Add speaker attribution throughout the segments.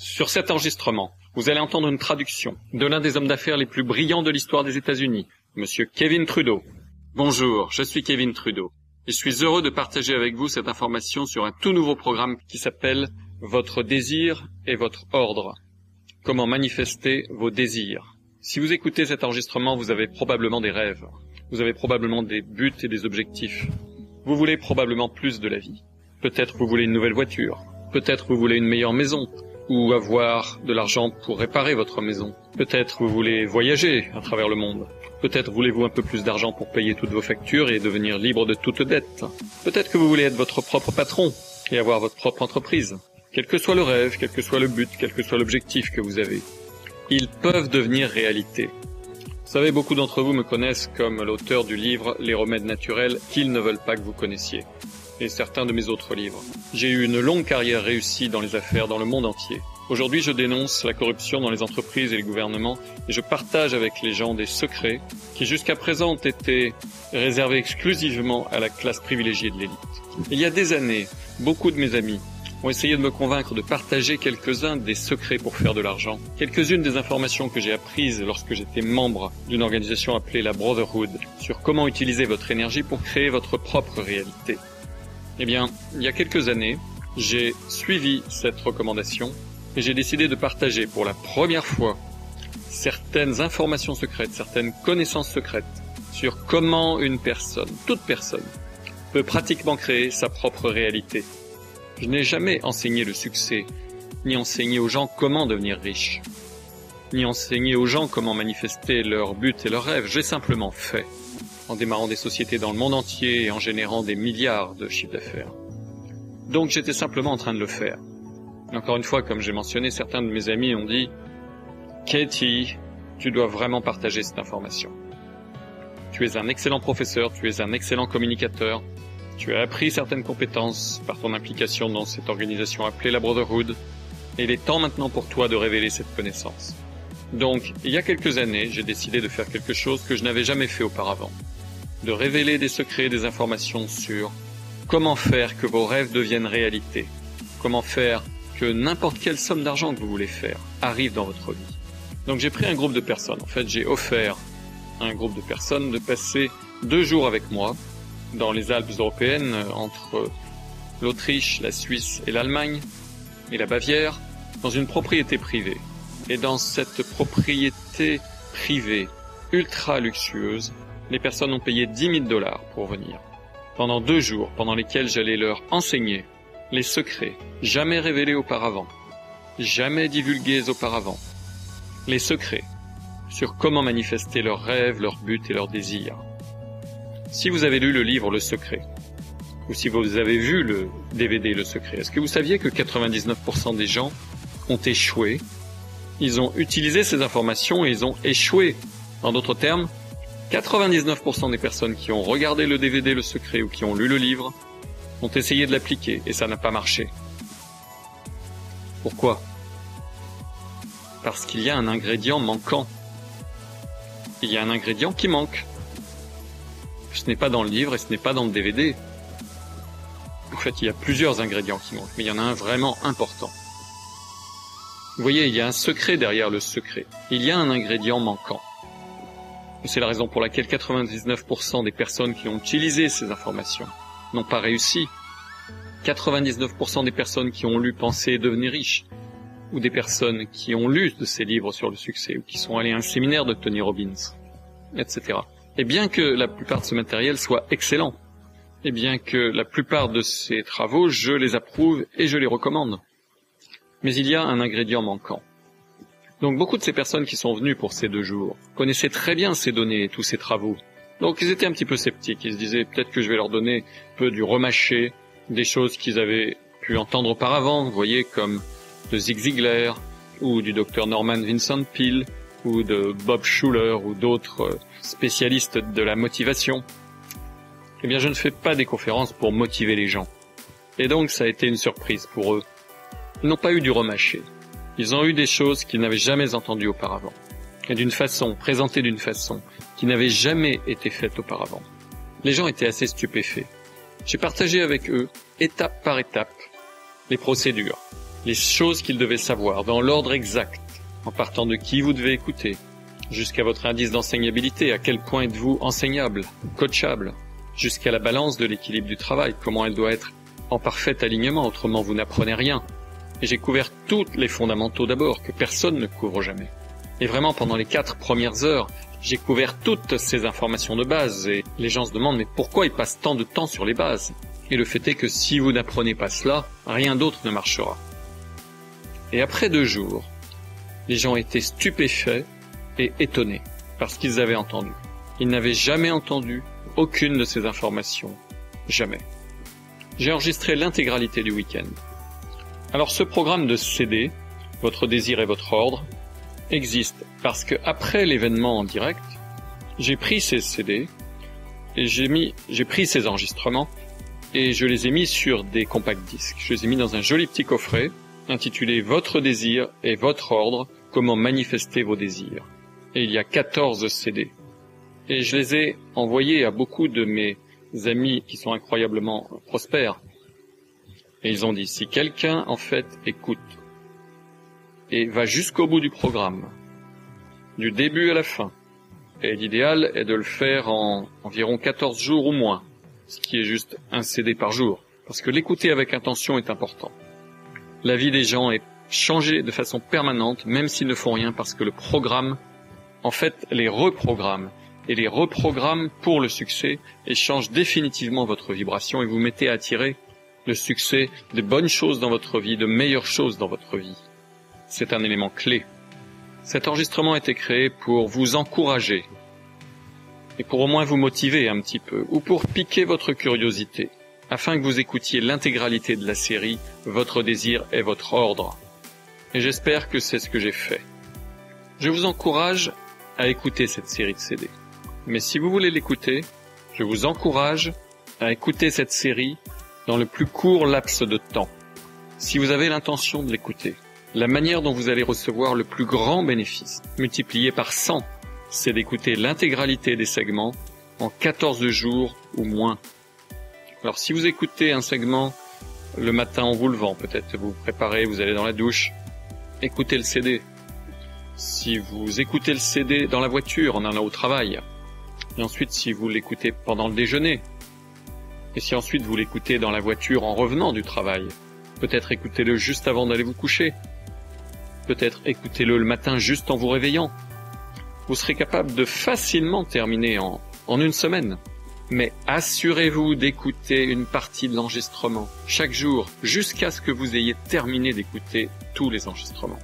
Speaker 1: Sur cet enregistrement, vous allez entendre une traduction de l'un des hommes d'affaires les plus brillants de l'histoire des États-Unis, Monsieur Kevin Trudeau. Bonjour, je suis Kevin Trudeau et je suis heureux de partager avec vous cette information sur un tout nouveau programme qui s'appelle Votre désir et votre ordre. Comment manifester vos désirs. Si vous écoutez cet enregistrement, vous avez probablement des rêves. Vous avez probablement des buts et des objectifs. Vous voulez probablement plus de la vie. Peut-être vous voulez une nouvelle voiture. Peut-être vous voulez une meilleure maison ou avoir de l'argent pour réparer votre maison. Peut-être vous voulez voyager à travers le monde. Peut-être voulez-vous un peu plus d'argent pour payer toutes vos factures et devenir libre de toute dette. Peut-être que vous voulez être votre propre patron et avoir votre propre entreprise. Quel que soit le rêve, quel que soit le but, quel que soit l'objectif que vous avez, ils peuvent devenir réalité. Vous savez, beaucoup d'entre vous me connaissent comme l'auteur du livre Les remèdes naturels qu'ils ne veulent pas que vous connaissiez et certains de mes autres livres. J'ai eu une longue carrière réussie dans les affaires dans le monde entier. Aujourd'hui, je dénonce la corruption dans les entreprises et les gouvernements et je partage avec les gens des secrets qui jusqu'à présent été réservés exclusivement à la classe privilégiée de l'élite. Il y a des années, beaucoup de mes amis ont essayé de me convaincre de partager quelques-uns des secrets pour faire de l'argent. Quelques-unes des informations que j'ai apprises lorsque j'étais membre d'une organisation appelée la Brotherhood sur comment utiliser votre énergie pour créer votre propre réalité. Eh bien, il y a quelques années, j'ai suivi cette recommandation et j'ai décidé de partager pour la première fois certaines informations secrètes, certaines connaissances secrètes sur comment une personne, toute personne, peut pratiquement créer sa propre réalité. Je n'ai jamais enseigné le succès, ni enseigné aux gens comment devenir riches, ni enseigné aux gens comment manifester leurs buts et leurs rêves. J'ai simplement fait en démarrant des sociétés dans le monde entier et en générant des milliards de chiffres d'affaires. Donc j'étais simplement en train de le faire. encore une fois, comme j'ai mentionné, certains de mes amis ont dit Katie, tu dois vraiment partager cette information. Tu es un excellent professeur, tu es un excellent communicateur, tu as appris certaines compétences par ton implication dans cette organisation appelée la Brotherhood, et il est temps maintenant pour toi de révéler cette connaissance. Donc, il y a quelques années, j'ai décidé de faire quelque chose que je n'avais jamais fait auparavant de révéler des secrets, des informations sur comment faire que vos rêves deviennent réalité, comment faire que n'importe quelle somme d'argent que vous voulez faire arrive dans votre vie. Donc j'ai pris un groupe de personnes, en fait j'ai offert à un groupe de personnes de passer deux jours avec moi dans les Alpes européennes entre l'Autriche, la Suisse et l'Allemagne et la Bavière dans une propriété privée. Et dans cette propriété privée ultra luxueuse, les personnes ont payé 10 000 dollars pour venir. Pendant deux jours, pendant lesquels j'allais leur enseigner les secrets jamais révélés auparavant, jamais divulgués auparavant, les secrets sur comment manifester leurs rêves, leurs buts et leurs désirs. Si vous avez lu le livre Le Secret, ou si vous avez vu le DVD Le Secret, est-ce que vous saviez que 99% des gens ont échoué? Ils ont utilisé ces informations et ils ont échoué. En d'autres termes, 99% des personnes qui ont regardé le DVD Le Secret ou qui ont lu le livre ont essayé de l'appliquer et ça n'a pas marché. Pourquoi? Parce qu'il y a un ingrédient manquant. Il y a un ingrédient qui manque. Ce n'est pas dans le livre et ce n'est pas dans le DVD. En fait, il y a plusieurs ingrédients qui manquent, mais il y en a un vraiment important. Vous voyez, il y a un secret derrière le secret. Il y a un ingrédient manquant. C'est la raison pour laquelle 99% des personnes qui ont utilisé ces informations n'ont pas réussi. 99% des personnes qui ont lu Penser devenir riche, ou des personnes qui ont lu de ces livres sur le succès, ou qui sont allées à un séminaire de Tony Robbins, etc. Et bien que la plupart de ce matériel soit excellent, et bien que la plupart de ces travaux, je les approuve et je les recommande, mais il y a un ingrédient manquant. Donc beaucoup de ces personnes qui sont venues pour ces deux jours connaissaient très bien ces données et tous ces travaux. Donc ils étaient un petit peu sceptiques. Ils se disaient peut-être que je vais leur donner un peu du remâché, des choses qu'ils avaient pu entendre auparavant, vous voyez, comme de Zig Ziglar, ou du docteur Norman Vincent Peale, ou de Bob Schuller, ou d'autres spécialistes de la motivation. Eh bien, je ne fais pas des conférences pour motiver les gens. Et donc, ça a été une surprise pour eux. Ils n'ont pas eu du remâché. Ils ont eu des choses qu'ils n'avaient jamais entendues auparavant, et d'une façon, présentées d'une façon, qui n'avait jamais été faite auparavant. Les gens étaient assez stupéfaits. J'ai partagé avec eux, étape par étape, les procédures, les choses qu'il devait savoir dans l'ordre exact, en partant de qui vous devez écouter, jusqu'à votre indice d'enseignabilité, à quel point êtes-vous enseignable, coachable, jusqu'à la balance de l'équilibre du travail, comment elle doit être en parfait alignement, autrement vous n'apprenez rien. Et j'ai couvert tous les fondamentaux d'abord, que personne ne couvre jamais. Et vraiment, pendant les quatre premières heures, j'ai couvert toutes ces informations de base, et les gens se demandent mais pourquoi ils passent tant de temps sur les bases? Et le fait est que si vous n'apprenez pas cela, rien d'autre ne marchera. Et après deux jours, les gens étaient stupéfaits et étonnés par ce qu'ils avaient entendu. Ils n'avaient jamais entendu aucune de ces informations. Jamais. J'ai enregistré l'intégralité du week-end. Alors ce programme de CD, Votre désir et votre ordre, existe parce que après l'événement en direct, j'ai pris ces CD et j'ai mis, j'ai pris ces enregistrements et je les ai mis sur des compact disques. Je les ai mis dans un joli petit coffret intitulé Votre désir et votre ordre, comment manifester vos désirs. Et il y a 14 CD. Et je les ai envoyés à beaucoup de mes amis qui sont incroyablement prospères. Et ils ont dit, si quelqu'un, en fait, écoute et va jusqu'au bout du programme, du début à la fin, et l'idéal est de le faire en environ 14 jours ou moins, ce qui est juste un CD par jour, parce que l'écouter avec intention est important. La vie des gens est changée de façon permanente, même s'ils ne font rien, parce que le programme, en fait, les reprogramme et les reprogramme pour le succès et change définitivement votre vibration et vous mettez à attirer le succès, de bonnes choses dans votre vie, de meilleures choses dans votre vie. C'est un élément clé. Cet enregistrement a été créé pour vous encourager et pour au moins vous motiver un petit peu ou pour piquer votre curiosité afin que vous écoutiez l'intégralité de la série Votre désir et votre ordre. Et j'espère que c'est ce que j'ai fait. Je vous encourage à écouter cette série de CD. Mais si vous voulez l'écouter, je vous encourage à écouter cette série dans le plus court laps de temps. Si vous avez l'intention de l'écouter, la manière dont vous allez recevoir le plus grand bénéfice, multiplié par 100, c'est d'écouter l'intégralité des segments en 14 jours ou moins. Alors si vous écoutez un segment le matin en vous levant, peut-être vous vous préparez, vous allez dans la douche, écoutez le CD. Si vous écoutez le CD dans la voiture en allant au travail, et ensuite, si vous l'écoutez pendant le déjeuner, et si ensuite vous l'écoutez dans la voiture en revenant du travail, peut-être écoutez-le juste avant d'aller vous coucher, peut-être écoutez-le le matin juste en vous réveillant, vous serez capable de facilement terminer en, en une semaine. Mais assurez-vous d'écouter une partie de l'enregistrement chaque jour jusqu'à ce que vous ayez terminé d'écouter tous les enregistrements.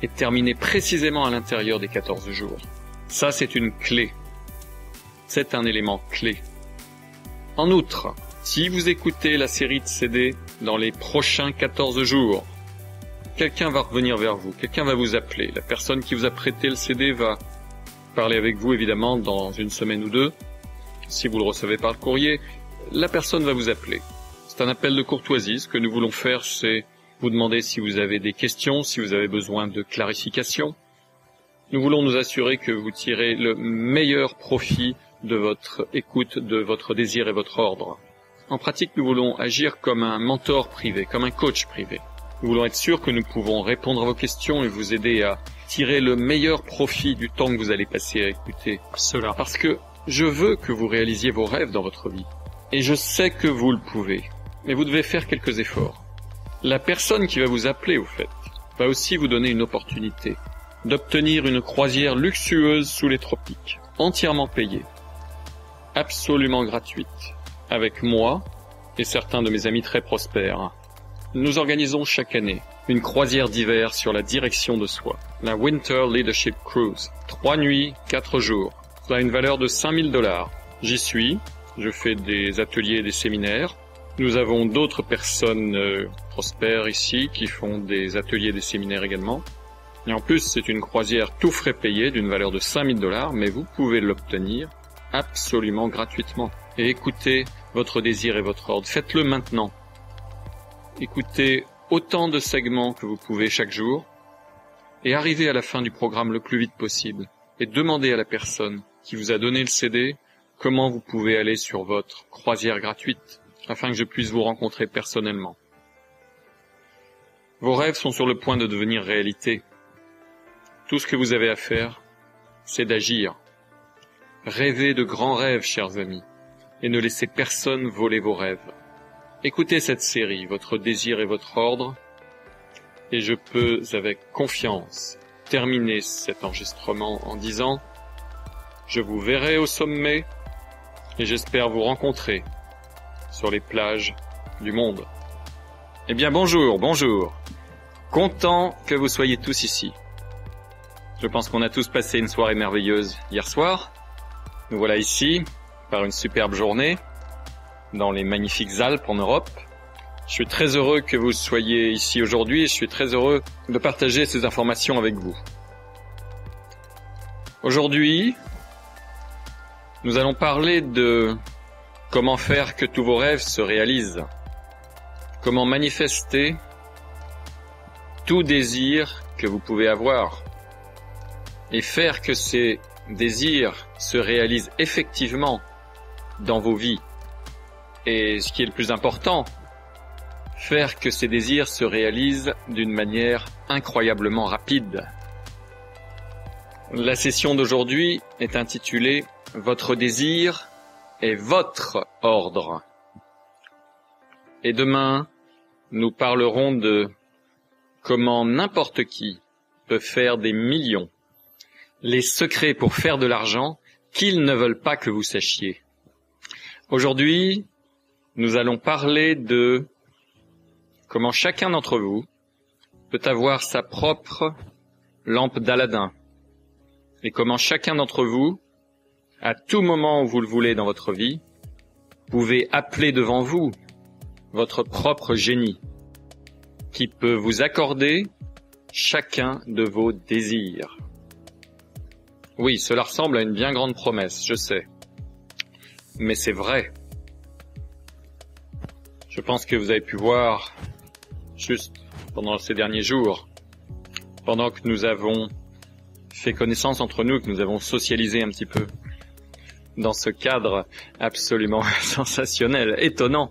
Speaker 1: Et terminer précisément à l'intérieur des 14 jours. Ça, c'est une clé c'est un élément clé. En outre, si vous écoutez la série de CD dans les prochains 14 jours, quelqu'un va revenir vers vous, quelqu'un va vous appeler. La personne qui vous a prêté le CD va parler avec vous évidemment dans une semaine ou deux. Si vous le recevez par le courrier, la personne va vous appeler. C'est un appel de courtoisie. Ce que nous voulons faire, c'est vous demander si vous avez des questions, si vous avez besoin de clarification. Nous voulons nous assurer que vous tirez le meilleur profit de votre écoute, de votre désir et votre ordre. En pratique, nous voulons agir comme un mentor privé, comme un coach privé. Nous voulons être sûrs que nous pouvons répondre à vos questions et vous aider à tirer le meilleur profit du temps que vous allez passer à écouter cela. Parce que je veux que vous réalisiez vos rêves dans votre vie. Et je sais que vous le pouvez. Mais vous devez faire quelques efforts. La personne qui va vous appeler, au fait, va aussi vous donner une opportunité d'obtenir une croisière luxueuse sous les tropiques, entièrement payée, absolument gratuite avec moi et certains de mes amis très prospères. Nous organisons chaque année une croisière d'hiver sur la direction de soi, la Winter Leadership Cruise. Trois nuits, quatre jours. Cela a une valeur de 5000 dollars. J'y suis, je fais des ateliers et des séminaires. Nous avons d'autres personnes euh, prospères ici qui font des ateliers et des séminaires également. Et en plus, c'est une croisière tout frais payé d'une valeur de 5000 dollars, mais vous pouvez l'obtenir absolument gratuitement. Et écoutez votre désir et votre ordre. Faites-le maintenant. Écoutez autant de segments que vous pouvez chaque jour et arrivez à la fin du programme le plus vite possible et demandez à la personne qui vous a donné le CD comment vous pouvez aller sur votre croisière gratuite afin que je puisse vous rencontrer personnellement. Vos rêves sont sur le point de devenir réalité. Tout ce que vous avez à faire, c'est d'agir. Rêvez de grands rêves, chers amis, et ne laissez personne voler vos rêves. Écoutez cette série, votre désir et votre ordre, et je peux avec confiance terminer cet enregistrement en disant Je vous verrai au sommet et j'espère vous rencontrer sur les plages du monde. Eh bien bonjour, bonjour. Content que vous soyez tous ici. Je pense qu'on a tous passé une soirée merveilleuse hier soir. Nous voilà ici par une superbe journée dans les magnifiques Alpes en Europe. Je suis très heureux que vous soyez ici aujourd'hui et je suis très heureux de partager ces informations avec vous. Aujourd'hui, nous allons parler de comment faire que tous vos rêves se réalisent, comment manifester tout désir que vous pouvez avoir et faire que ces désirs se réalisent effectivement dans vos vies. Et ce qui est le plus important, faire que ces désirs se réalisent d'une manière incroyablement rapide. La session d'aujourd'hui est intitulée Votre désir est votre ordre. Et demain, nous parlerons de comment n'importe qui peut faire des millions, les secrets pour faire de l'argent qu'ils ne veulent pas que vous sachiez. Aujourd'hui, nous allons parler de comment chacun d'entre vous peut avoir sa propre lampe d'Aladin et comment chacun d'entre vous, à tout moment où vous le voulez dans votre vie, pouvez appeler devant vous votre propre génie qui peut vous accorder chacun de vos désirs. Oui, cela ressemble à une bien grande promesse, je sais. Mais c'est vrai. Je pense que vous avez pu voir, juste pendant ces derniers jours, pendant que nous avons fait connaissance entre nous, que nous avons socialisé un petit peu, dans ce cadre absolument sensationnel, étonnant,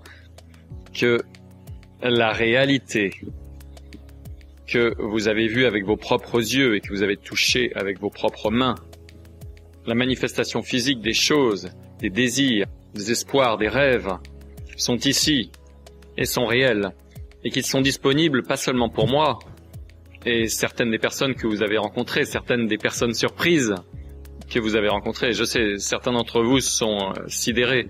Speaker 1: que la réalité que vous avez vue avec vos propres yeux et que vous avez touché avec vos propres mains, la manifestation physique des choses, des désirs, des espoirs, des rêves, sont ici, et sont réels et qu'ils sont disponibles pas seulement pour moi et certaines des personnes que vous avez rencontrées, certaines des personnes surprises que vous avez rencontrées. Je sais, certains d'entre vous sont euh, sidérés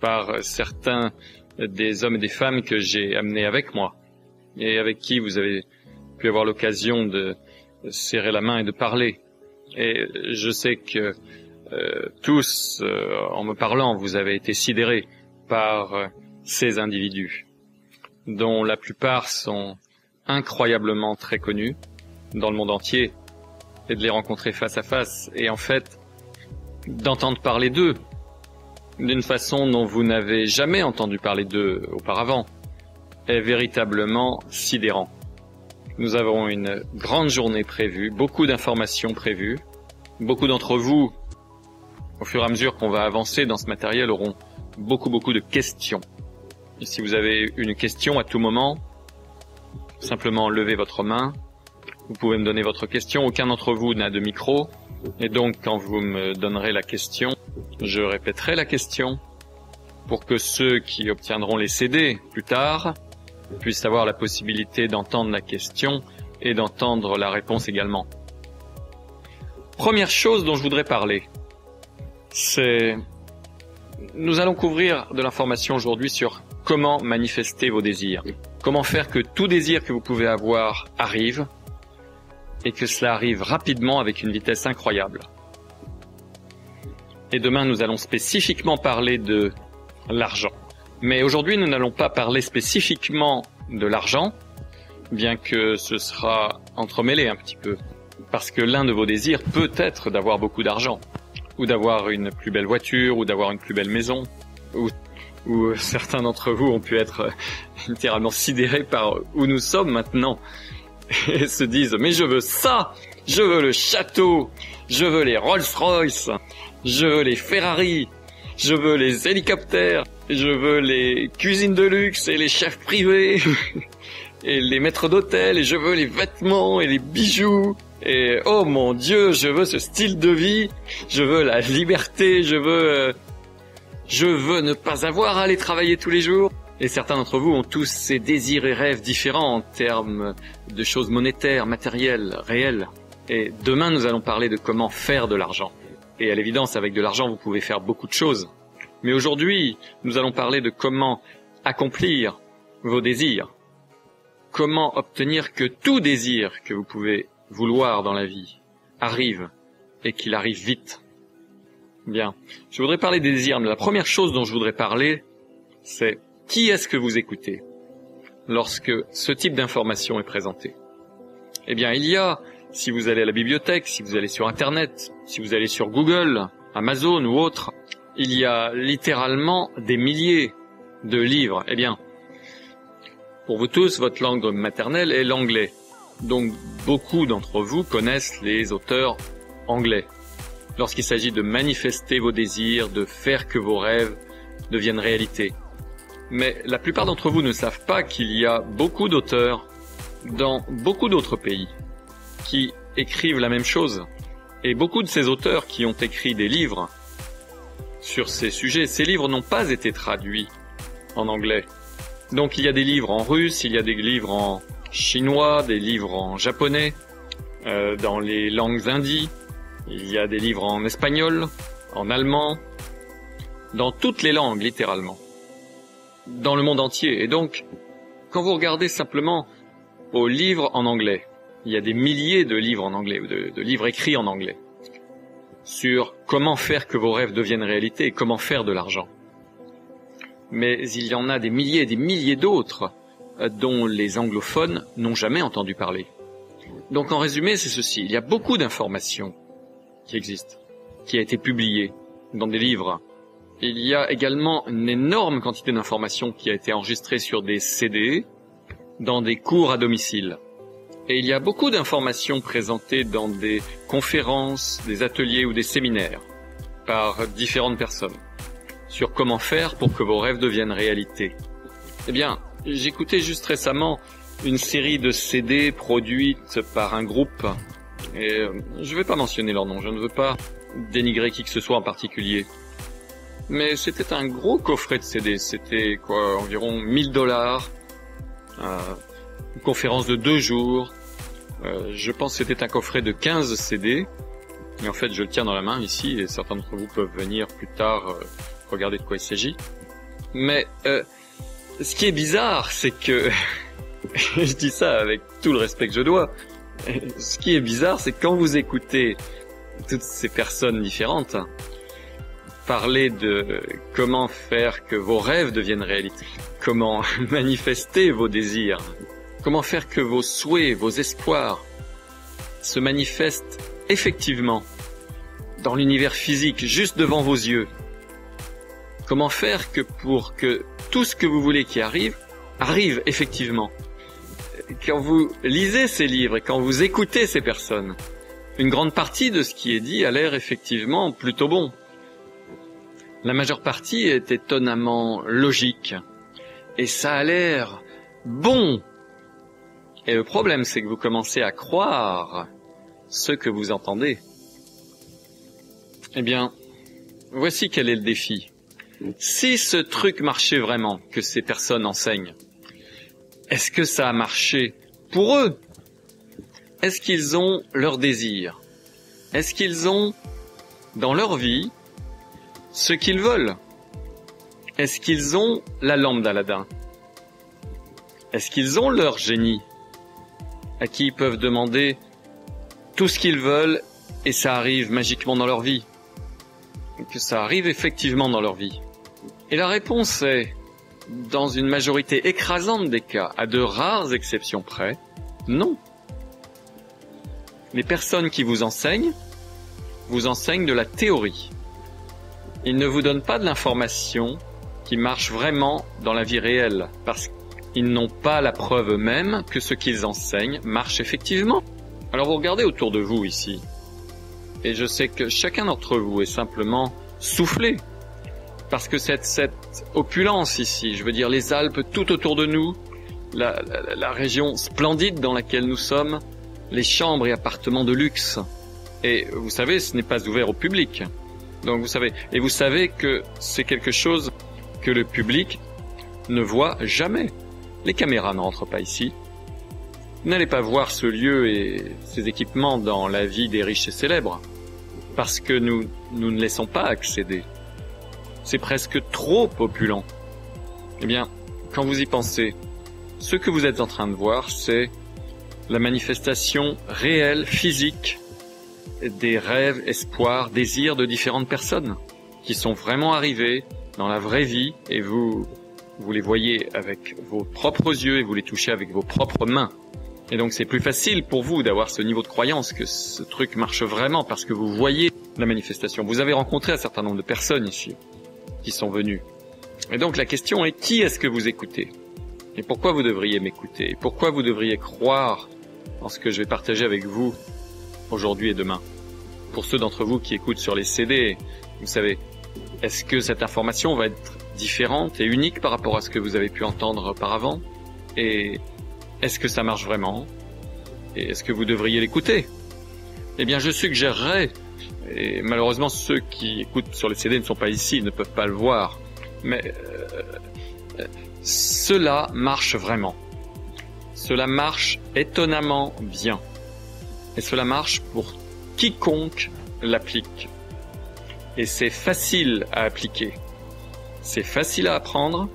Speaker 1: par certains des hommes et des femmes que j'ai amenés avec moi et avec qui vous avez pu avoir l'occasion de serrer la main et de parler. Et je sais que euh, tous, euh, en me parlant, vous avez été sidérés par ces individus dont la plupart sont incroyablement très connus dans le monde entier, et de les rencontrer face à face, et en fait, d'entendre parler d'eux d'une façon dont vous n'avez jamais entendu parler d'eux auparavant, est véritablement sidérant. Nous avons une grande journée prévue, beaucoup d'informations prévues. Beaucoup d'entre vous, au fur et à mesure qu'on va avancer dans ce matériel, auront beaucoup beaucoup de questions si vous avez une question à tout moment, simplement levez votre main. Vous pouvez me donner votre question. Aucun d'entre vous n'a de micro. Et donc, quand vous me donnerez la question, je répéterai la question pour que ceux qui obtiendront les CD plus tard puissent avoir la possibilité d'entendre la question et d'entendre la réponse également. Première chose dont je voudrais parler, c'est nous allons couvrir de l'information aujourd'hui sur comment manifester vos désirs. Comment faire que tout désir que vous pouvez avoir arrive et que cela arrive rapidement avec une vitesse incroyable. Et demain, nous allons spécifiquement parler de l'argent. Mais aujourd'hui, nous n'allons pas parler spécifiquement de l'argent, bien que ce sera entremêlé un petit peu. Parce que l'un de vos désirs peut être d'avoir beaucoup d'argent, ou d'avoir une plus belle voiture, ou d'avoir une plus belle maison, ou où certains d'entre vous ont pu être euh, littéralement sidérés par où nous sommes maintenant et se disent mais je veux ça, je veux le château, je veux les Rolls-Royce, je veux les Ferrari, je veux les hélicoptères, je veux les cuisines de luxe et les chefs privés et les maîtres d'hôtel, et je veux les vêtements et les bijoux. Et oh mon Dieu, je veux ce style de vie, je veux la liberté, je veux, euh, je veux ne pas avoir à aller travailler tous les jours. Et certains d'entre vous ont tous ces désirs et rêves différents en termes de choses monétaires, matérielles, réelles. Et demain, nous allons parler de comment faire de l'argent. Et à l'évidence, avec de l'argent, vous pouvez faire beaucoup de choses. Mais aujourd'hui, nous allons parler de comment accomplir vos désirs. Comment obtenir que tout désir que vous pouvez vouloir dans la vie arrive et qu'il arrive vite. Bien. Je voudrais parler des désirs, mais la première chose dont je voudrais parler, c'est qui est-ce que vous écoutez lorsque ce type d'information est présenté Eh bien, il y a, si vous allez à la bibliothèque, si vous allez sur Internet, si vous allez sur Google, Amazon ou autre, il y a littéralement des milliers de livres. Eh bien, pour vous tous, votre langue maternelle est l'anglais. Donc, beaucoup d'entre vous connaissent les auteurs anglais. Lorsqu'il s'agit de manifester vos désirs, de faire que vos rêves deviennent réalité. Mais la plupart d'entre vous ne savent pas qu'il y a beaucoup d'auteurs dans beaucoup d'autres pays qui écrivent la même chose. Et beaucoup de ces auteurs qui ont écrit des livres sur ces sujets, ces livres n'ont pas été traduits en anglais. Donc il y a des livres en russe, il y a des livres en chinois, des livres en japonais, euh, dans les langues indies, il y a des livres en espagnol, en allemand, dans toutes les langues littéralement dans le monde entier. Et donc, quand vous regardez simplement aux livres en anglais, il y a des milliers de livres en anglais, ou de, livres écrits en anglais, sur comment faire que vos rêves deviennent réalité et comment faire de l'argent. Mais il y en a des milliers et des milliers d'autres euh, dont les anglophones n'ont jamais entendu parler. Donc en résumé, c'est ceci. Il y a beaucoup d'informations qui existent, qui a été publiées dans des livres, il y a également une énorme quantité d'informations qui a été enregistrée sur des CD dans des cours à domicile. Et il y a beaucoup d'informations présentées dans des conférences, des ateliers ou des séminaires par différentes personnes sur comment faire pour que vos rêves deviennent réalité. Eh bien, j'écoutais juste récemment une série de CD produites par un groupe et euh, je ne vais pas mentionner leur nom, je ne veux pas dénigrer qui que ce soit en particulier mais c'était un gros coffret de CD. C'était quoi, environ 1000 dollars. Euh, une conférence de deux jours. Euh, je pense que c'était un coffret de 15 CD. Et en fait, je le tiens dans la main ici, et certains d'entre vous peuvent venir plus tard euh, regarder de quoi il s'agit. Mais euh, ce qui est bizarre, c'est que je dis ça avec tout le respect que je dois. Ce qui est bizarre, c'est quand vous écoutez toutes ces personnes différentes, parler de comment faire que vos rêves deviennent réalité, comment manifester vos désirs, comment faire que vos souhaits, vos espoirs se manifestent effectivement dans l'univers physique, juste devant vos yeux? Comment faire que pour que tout ce que vous voulez qui arrive, arrive effectivement? Quand vous lisez ces livres et quand vous écoutez ces personnes, une grande partie de ce qui est dit a l'air effectivement plutôt bon. La majeure partie est étonnamment logique. Et ça a l'air bon. Et le problème, c'est que vous commencez à croire ce que vous entendez. Eh bien, voici quel est le défi. Si ce truc marchait vraiment, que ces personnes enseignent, est-ce que ça a marché pour eux? Est-ce qu'ils ont leur désir? Est-ce qu'ils ont, dans leur vie, ce qu'ils veulent? Est-ce qu'ils ont la lampe d'Aladin Est-ce qu'ils ont leur génie? À qui ils peuvent demander tout ce qu'ils veulent et ça arrive magiquement dans leur vie Que ça arrive effectivement dans leur vie Et la réponse est, dans une majorité écrasante des cas, à de rares exceptions près, non. Les personnes qui vous enseignent vous enseignent de la théorie. Ils ne vous donnent pas de l'information qui marche vraiment dans la vie réelle, parce qu'ils n'ont pas la preuve même que ce qu'ils enseignent marche effectivement. Alors vous regardez autour de vous ici, et je sais que chacun d'entre vous est simplement soufflé, parce que cette, cette opulence ici, je veux dire les Alpes tout autour de nous, la, la, région splendide dans laquelle nous sommes, les chambres et appartements de luxe. Et vous savez, ce n'est pas ouvert au public. Donc vous savez, et vous savez que c'est quelque chose que le public ne voit jamais. Les caméras n'entrent pas ici. N'allez pas voir ce lieu et ses équipements dans la vie des riches et célèbres, parce que nous, nous ne laissons pas accéder. C'est presque trop opulent. Eh bien, quand vous y pensez, ce que vous êtes en train de voir, c'est la manifestation réelle, physique, des rêves, espoirs, désirs de différentes personnes qui sont vraiment arrivées dans la vraie vie et vous, vous les voyez avec vos propres yeux et vous les touchez avec vos propres mains. Et donc c'est plus facile pour vous d'avoir ce niveau de croyance que ce truc marche vraiment parce que vous voyez la manifestation. Vous avez rencontré un certain nombre de personnes ici qui sont venues. Et donc la question est qui est-ce que vous écoutez? Et pourquoi vous devriez m'écouter? Pourquoi vous devriez croire en ce que je vais partager avec vous aujourd'hui et demain? Pour ceux d'entre vous qui écoutent sur les CD, vous savez, est-ce que cette information va être différente et unique par rapport à ce que vous avez pu entendre auparavant Et est-ce que ça marche vraiment? Et est-ce que vous devriez l'écouter? Eh bien, je suggérerais, et malheureusement ceux qui écoutent sur les CD ne sont pas ici, ne peuvent pas le voir, mais euh, cela marche vraiment. Cela marche étonnamment bien. Et cela marche pour quiconque l'applique. Et c'est facile à appliquer. C'est facile à apprendre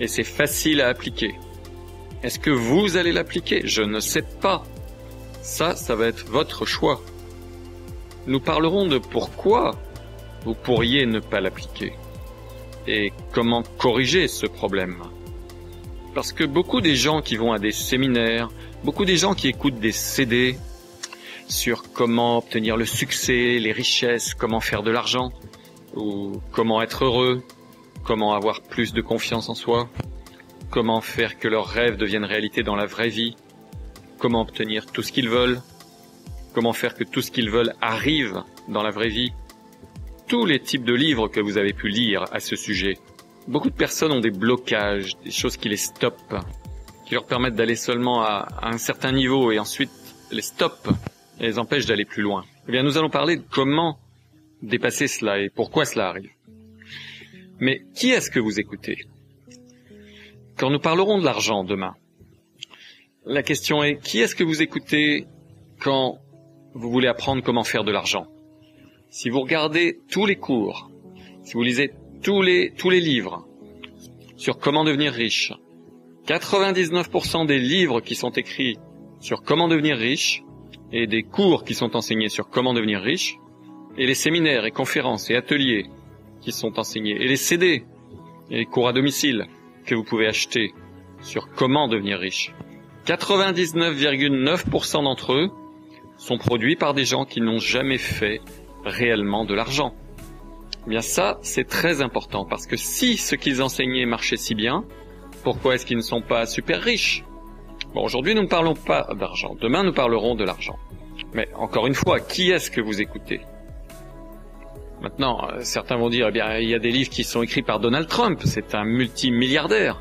Speaker 1: et c'est facile à appliquer. Est-ce que vous allez l'appliquer? Je ne sais pas. Ça, ça va être votre choix. Nous parlerons de pourquoi vous pourriez ne pas l'appliquer et comment corriger ce problème. Parce que beaucoup des gens qui vont à des séminaires, beaucoup des gens qui écoutent des CD sur comment obtenir le succès, les richesses, comment faire de l'argent, ou comment être heureux, comment avoir plus de confiance en soi, comment faire que leurs rêves deviennent réalité dans la vraie vie, comment obtenir tout ce qu'ils veulent, comment faire que tout ce qu'ils veulent arrive dans la vraie vie? Tous les types de livres que vous avez pu lire à ce sujet. Beaucoup de personnes ont des blocages, des choses qui les stoppent, qui leur permettent d'aller seulement à, un certain niveau et ensuite les stoppent et les empêchent d'aller plus loin. Eh bien, nous allons parler de comment dépasser cela et pourquoi cela arrive. Mais qui est-ce que vous écoutez? Quand nous parlerons de l'argent demain, la question est qui est-ce que vous écoutez quand vous voulez apprendre comment faire de l'argent? Si vous regardez tous les cours, si vous lisez tous les, livres sur comment devenir riche, 99% des livres qui sont écrits sur comment devenir riche et des cours qui sont enseignés sur comment devenir riche et les séminaires et conférences et ateliers qui sont enseignés, et les CD et les cours à domicile que vous pouvez acheter sur comment devenir riche. 99,9% d'entre eux sont produits par des gens qui n'ont jamais fait réellement de l'argent. Eh bien ça, c'est très important parce que si ce qu'ils enseignaient marchait si bien, pourquoi est-ce qu'ils ne sont pas super riches? Bon, aujourd'hui, nous ne parlons pas d'argent. Demain, nous parlerons de l'argent. Mais encore une fois, qui est-ce que vous écoutez? Maintenant, euh, certains vont dire, eh bien, il y a des livres qui sont écrits par Donald Trump, c'est un multimilliardaire.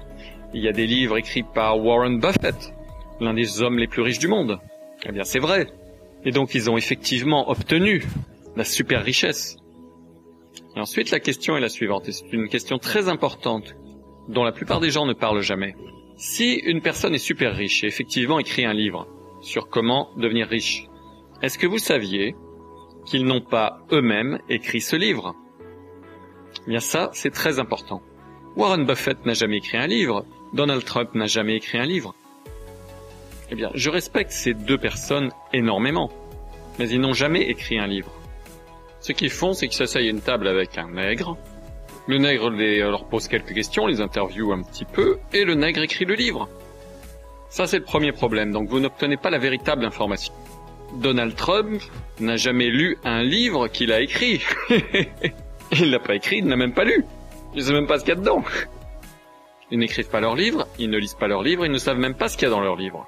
Speaker 1: Il y a des livres écrits par Warren Buffett, l'un des hommes les plus riches du monde. Eh bien, c'est vrai. Et donc, ils ont effectivement obtenu la super richesse. Et ensuite, la question est la suivante, c'est une question très importante, dont la plupart des gens ne parlent jamais. Si une personne est super riche et effectivement écrit un livre sur comment devenir riche, est-ce que vous saviez qu'ils n'ont pas eux-mêmes écrit ce livre. Eh bien ça, c'est très important. Warren Buffett n'a jamais écrit un livre, Donald Trump n'a jamais écrit un livre. Eh bien, je respecte ces deux personnes énormément, mais ils n'ont jamais écrit un livre. Ce qu'ils font, c'est qu'ils s'asseyent à une table avec un nègre, le nègre leur pose quelques questions, les interviewe un petit peu, et le nègre écrit le livre. Ça, c'est le premier problème, donc vous n'obtenez pas la véritable information. Donald Trump n'a jamais lu un livre qu'il a écrit. il l'a pas écrit, il n'a même pas lu. Il ne sait même pas ce qu'il y a dedans. Ils n'écrivent pas leurs livres, ils ne lisent pas leurs livres, ils ne savent même pas ce qu'il y a dans leurs livres.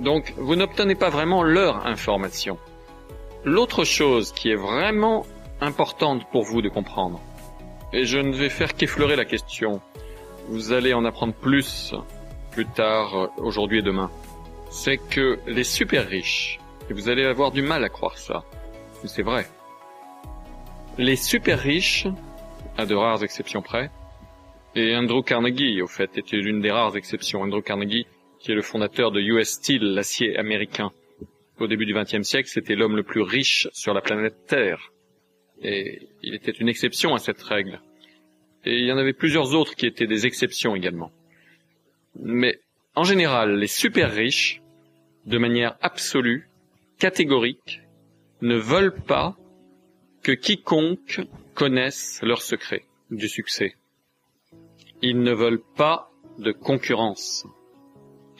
Speaker 1: Donc, vous n'obtenez pas vraiment leur information. L'autre chose qui est vraiment importante pour vous de comprendre, et je ne vais faire qu'effleurer la question, vous allez en apprendre plus plus tard, euh, aujourd'hui et demain, c'est que les super riches, et vous allez avoir du mal à croire ça, mais c'est vrai, les super riches, à de rares exceptions près, et Andrew Carnegie, au fait, était l'une des rares exceptions. Andrew Carnegie, qui est le fondateur de US Steel, l'acier américain. Au début du XXe siècle, c'était l'homme le plus riche sur la planète Terre. Et il était une exception à cette règle. Et il y en avait plusieurs autres qui étaient des exceptions également. Mais en général, les super riches, de manière absolue, catégorique, ne veulent pas que quiconque connaisse leur secret du succès. Ils ne veulent pas de concurrence.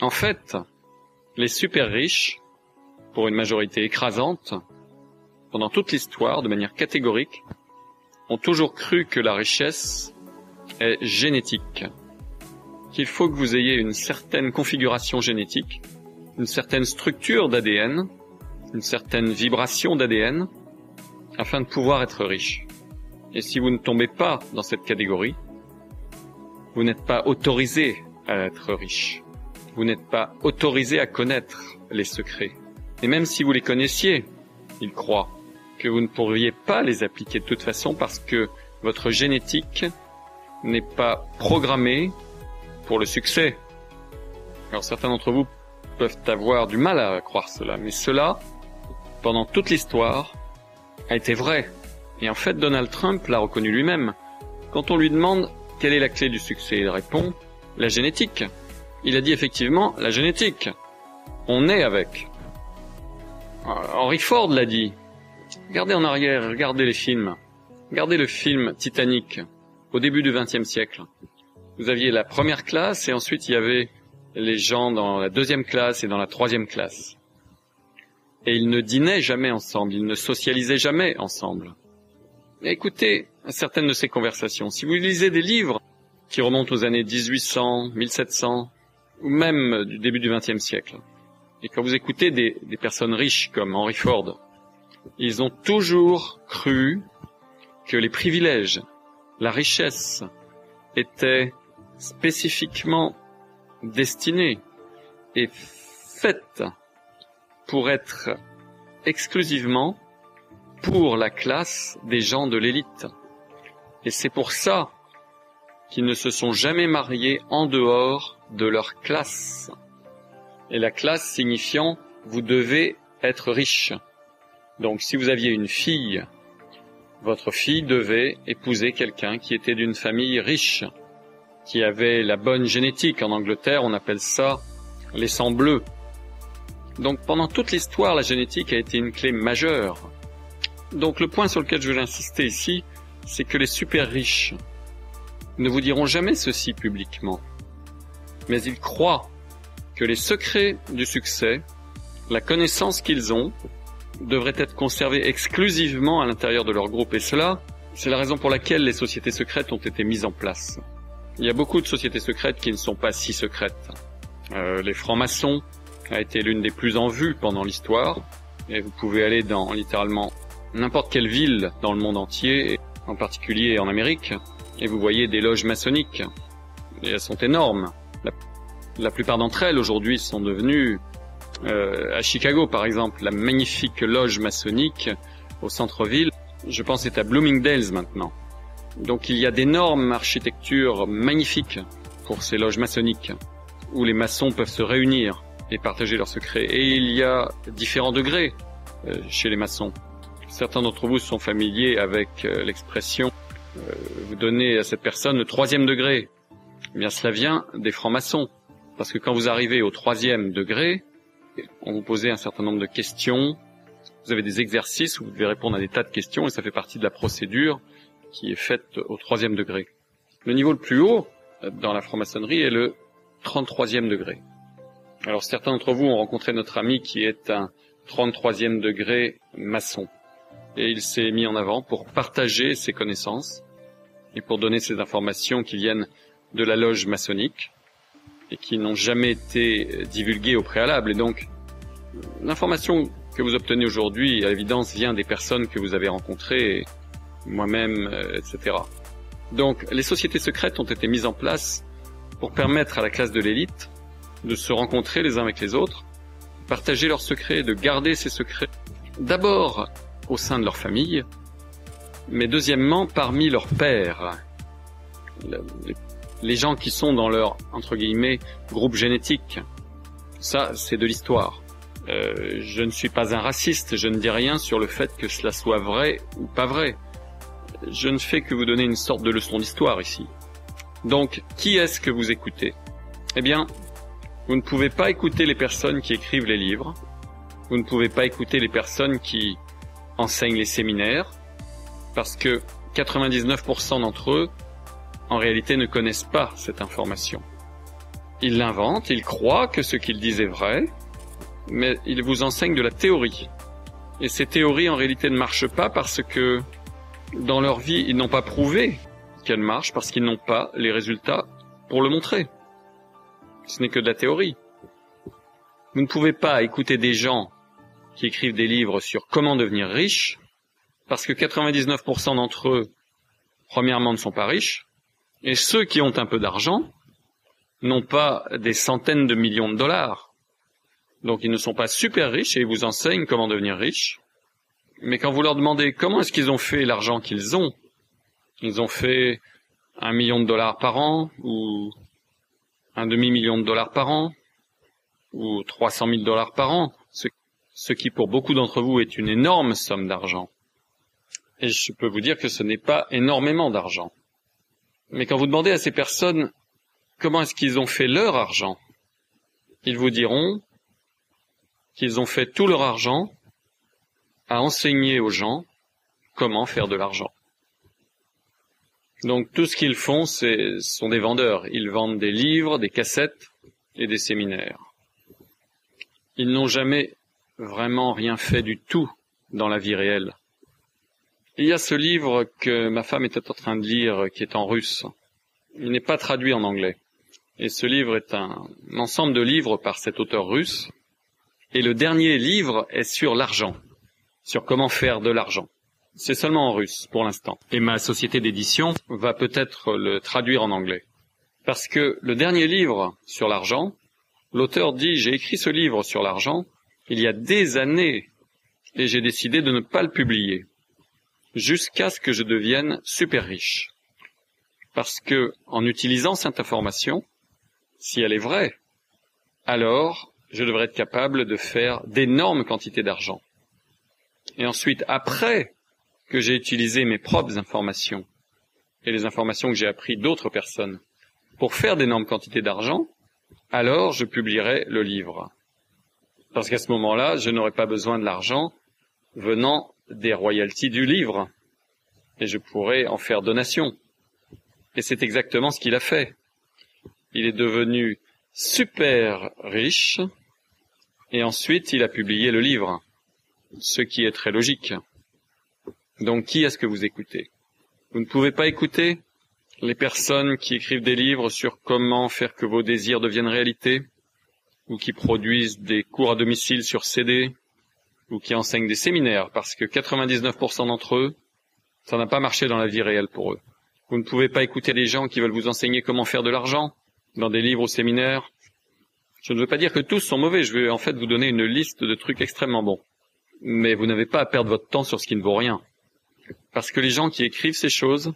Speaker 1: En fait, les super riches, pour une majorité écrasante, pendant toute l'histoire, de manière catégorique, ont toujours cru que la richesse est génétique, qu'il faut que vous ayez une certaine configuration génétique, une certaine structure d'ADN, une certaine vibration d'ADN, afin de pouvoir être riche. Et si vous ne tombez pas dans cette catégorie, vous n'êtes pas autorisé à être riche. Vous n'êtes pas autorisé à connaître les secrets. Et même si vous les connaissiez, ils croient que vous ne pourriez pas les appliquer de toute façon parce que votre génétique n'est pas programmée pour le succès. Alors certains d'entre vous peuvent avoir du mal à croire cela, mais cela, pendant toute l'histoire, a été vrai. Et en fait, Donald Trump l'a reconnu lui-même. Quand on lui demande quelle est la clé du succès, il répond la génétique. Il a dit effectivement la génétique. On est avec. Euh, Henry Ford l'a dit. Regardez en arrière, regardez les films. Regardez le film Titanic au début du XXe siècle. Vous aviez la première classe et ensuite il y avait les gens dans la deuxième classe et dans la troisième classe. Et ils ne dînaient jamais ensemble, ils ne socialisaient jamais ensemble. écoutez certaines de ces conversations. Si vous lisez des livres qui remontent aux années 1800, 1700, ou même du début du XXe siècle, et quand vous écoutez des, personnes riches comme Henry Ford, ils ont toujours cru que les privilèges, la richesse étaient spécifiquement destinés et faite pour être exclusivement pour la classe des gens de l'élite. Et c'est pour ça qu'ils ne se sont jamais mariés en dehors de leur classe. Et la classe signifiant vous devez être riche. Donc si vous aviez une fille, votre fille devait épouser quelqu'un qui était d'une famille riche, qui avait la bonne génétique. En Angleterre, on appelle ça les sangs bleus. Donc pendant toute l'histoire, la génétique a été une clé majeure. Donc le point sur lequel je veux insister ici, c'est que les super riches ne vous diront jamais ceci publiquement. Mais ils croient que les secrets du succès, la connaissance qu'ils ont, devraient être conservés exclusivement à l'intérieur de leur groupe. Et cela, c'est la raison pour laquelle les sociétés secrètes ont été mises en place. Il y a beaucoup de sociétés secrètes qui ne sont pas si secrètes. Euh, les francs-maçons a été l'une des plus en vue pendant l'histoire. Et vous pouvez aller dans littéralement n'importe quelle ville dans le monde entier, en particulier en Amérique, et vous voyez des loges maçonniques. Et elles sont énormes. La, plupart d'entre elles aujourd'hui sont devenues euh, à Chicago, par exemple, la magnifique loge maçonnique au centre-ville, je pense c'est à Bloomingdale's maintenant. Donc il y a d'énormes architectures magnifiques pour ces loges maçonniques, où les maçons peuvent se réunir et partager leurs secrets. Et il y a différents degrés euh, chez les maçons. Certains d'entre vous sont familiers avec euh, l'expression vous donnez à cette personne le troisième degré. Eh bien cela vient des francs-maçons. Parce que quand vous arrivez au troisième degré, on vous posait un certain nombre de questions. Vous avez des exercices où vous devez répondre à des tas de questions et ça fait partie de la procédure qui est faite au troisième degré. Le niveau le plus haut euh, dans la franc-maçonnerie est le 33e degré. Alors certains d'entre vous ont rencontré notre ami qui est un 33e degré maçon. Et il s'est mis en avant pour partager ses connaissances et pour donner ces informations qui viennent de la loge maçonnique et qui n'ont jamais été divulguées au préalable. Et donc, l'information que vous obtenez aujourd'hui, à l'évidence, vient des personnes que vous avez rencontrées, moi-même, euh, etc. Donc, les sociétés secrètes ont été mises en place pour permettre à la classe de l'élite de se rencontrer les uns avec les autres, partager leurs secrets, de garder ces secrets, d'abord au sein de leur famille, mais deuxièmement parmi leurs pères, les gens qui sont dans leur, entre guillemets, groupe génétique. Ça, c'est de l'histoire. Euh, je ne suis pas un raciste, je ne dis rien sur le fait que cela soit vrai ou pas vrai. Je ne fais que vous donner une sorte de leçon d'histoire ici. Donc, qui est-ce que vous écoutez? Eh bien, vous ne pouvez pas écouter les personnes qui écrivent les livres, vous ne pouvez pas écouter les personnes qui enseignent les séminaires, parce que 99% d'entre eux, en réalité, ne connaissent pas cette information. Ils l'inventent, ils croient que ce qu'ils disent est vrai, mais ils vous enseignent de la théorie. Et ces théories, en réalité, ne marchent pas parce que, dans leur vie, ils n'ont pas prouvé qu'elles marchent, parce qu'ils n'ont pas les résultats pour le montrer. Ce n'est que de la théorie. Vous ne pouvez pas écouter des gens qui écrivent des livres sur comment devenir riche, parce que 99% d'entre eux, premièrement, ne sont pas riches, et ceux qui ont un peu d'argent n'ont pas des centaines de millions de dollars. Donc ils ne sont pas super riches et ils vous enseignent comment devenir riches. Mais quand vous leur demandez comment est-ce qu'ils ont fait l'argent qu'ils ont, ils ont fait un million de dollars par an ou un demi-million de dollars par an ou 300 000 dollars par an, ce, ce qui pour beaucoup d'entre vous est une énorme somme d'argent. Et je peux vous dire que ce n'est pas énormément d'argent. Mais quand vous demandez à ces personnes comment est-ce qu'ils ont fait leur argent, ils vous diront qu'ils ont fait tout leur argent à enseigner aux gens comment faire de l'argent. Donc tout ce qu'ils font, ce sont des vendeurs. Ils vendent des livres, des cassettes et des séminaires. Ils n'ont jamais vraiment rien fait du tout dans la vie réelle. Il y a ce livre que ma femme était en train de lire qui est en russe. Il n'est pas traduit en anglais. Et ce livre est un, ensemble de livres par cet auteur russe. Et le dernier livre est sur l'argent, sur comment faire de l'argent. C'est seulement en russe pour l'instant. Et ma société d'édition va peut-être le traduire en anglais. Parce que le dernier livre sur l'argent, l'auteur dit j'ai écrit ce livre sur l'argent il y a des années et j'ai décidé de ne pas le publier jusqu'à ce que je devienne super riche. Parce que, en utilisant cette information, si elle est vraie, alors je devrais être capable de faire d'énormes quantités d'argent. Et ensuite, après que j'ai utilisé mes propres informations et les informations que j'ai apprises d'autres personnes pour faire d'énormes quantités d'argent, alors je publierai le livre. Parce qu'à ce moment-là, je n'aurai pas besoin de l'argent venant des royalties du livre, et je pourrais en faire donation. Et c'est exactement ce qu'il a fait. Il est devenu super riche, et ensuite il a publié le livre, ce qui est très logique. Donc qui est-ce que vous écoutez? Vous ne pouvez pas écouter les personnes qui écrivent des livres sur comment faire que vos désirs deviennent réalité, ou qui produisent des cours à domicile sur CD, ou qui enseignent des séminaires, parce que 99% d'entre eux, ça n'a pas marché dans la vie réelle pour eux. Vous ne pouvez pas écouter les gens qui veulent vous enseigner comment faire de l'argent, dans des livres ou séminaires. Je ne veux pas dire que tous sont mauvais, je veux en fait vous donner une liste de trucs extrêmement bons. Mais vous n'avez pas à perdre votre temps sur ce qui ne vaut rien. Parce que les gens qui écrivent ces choses,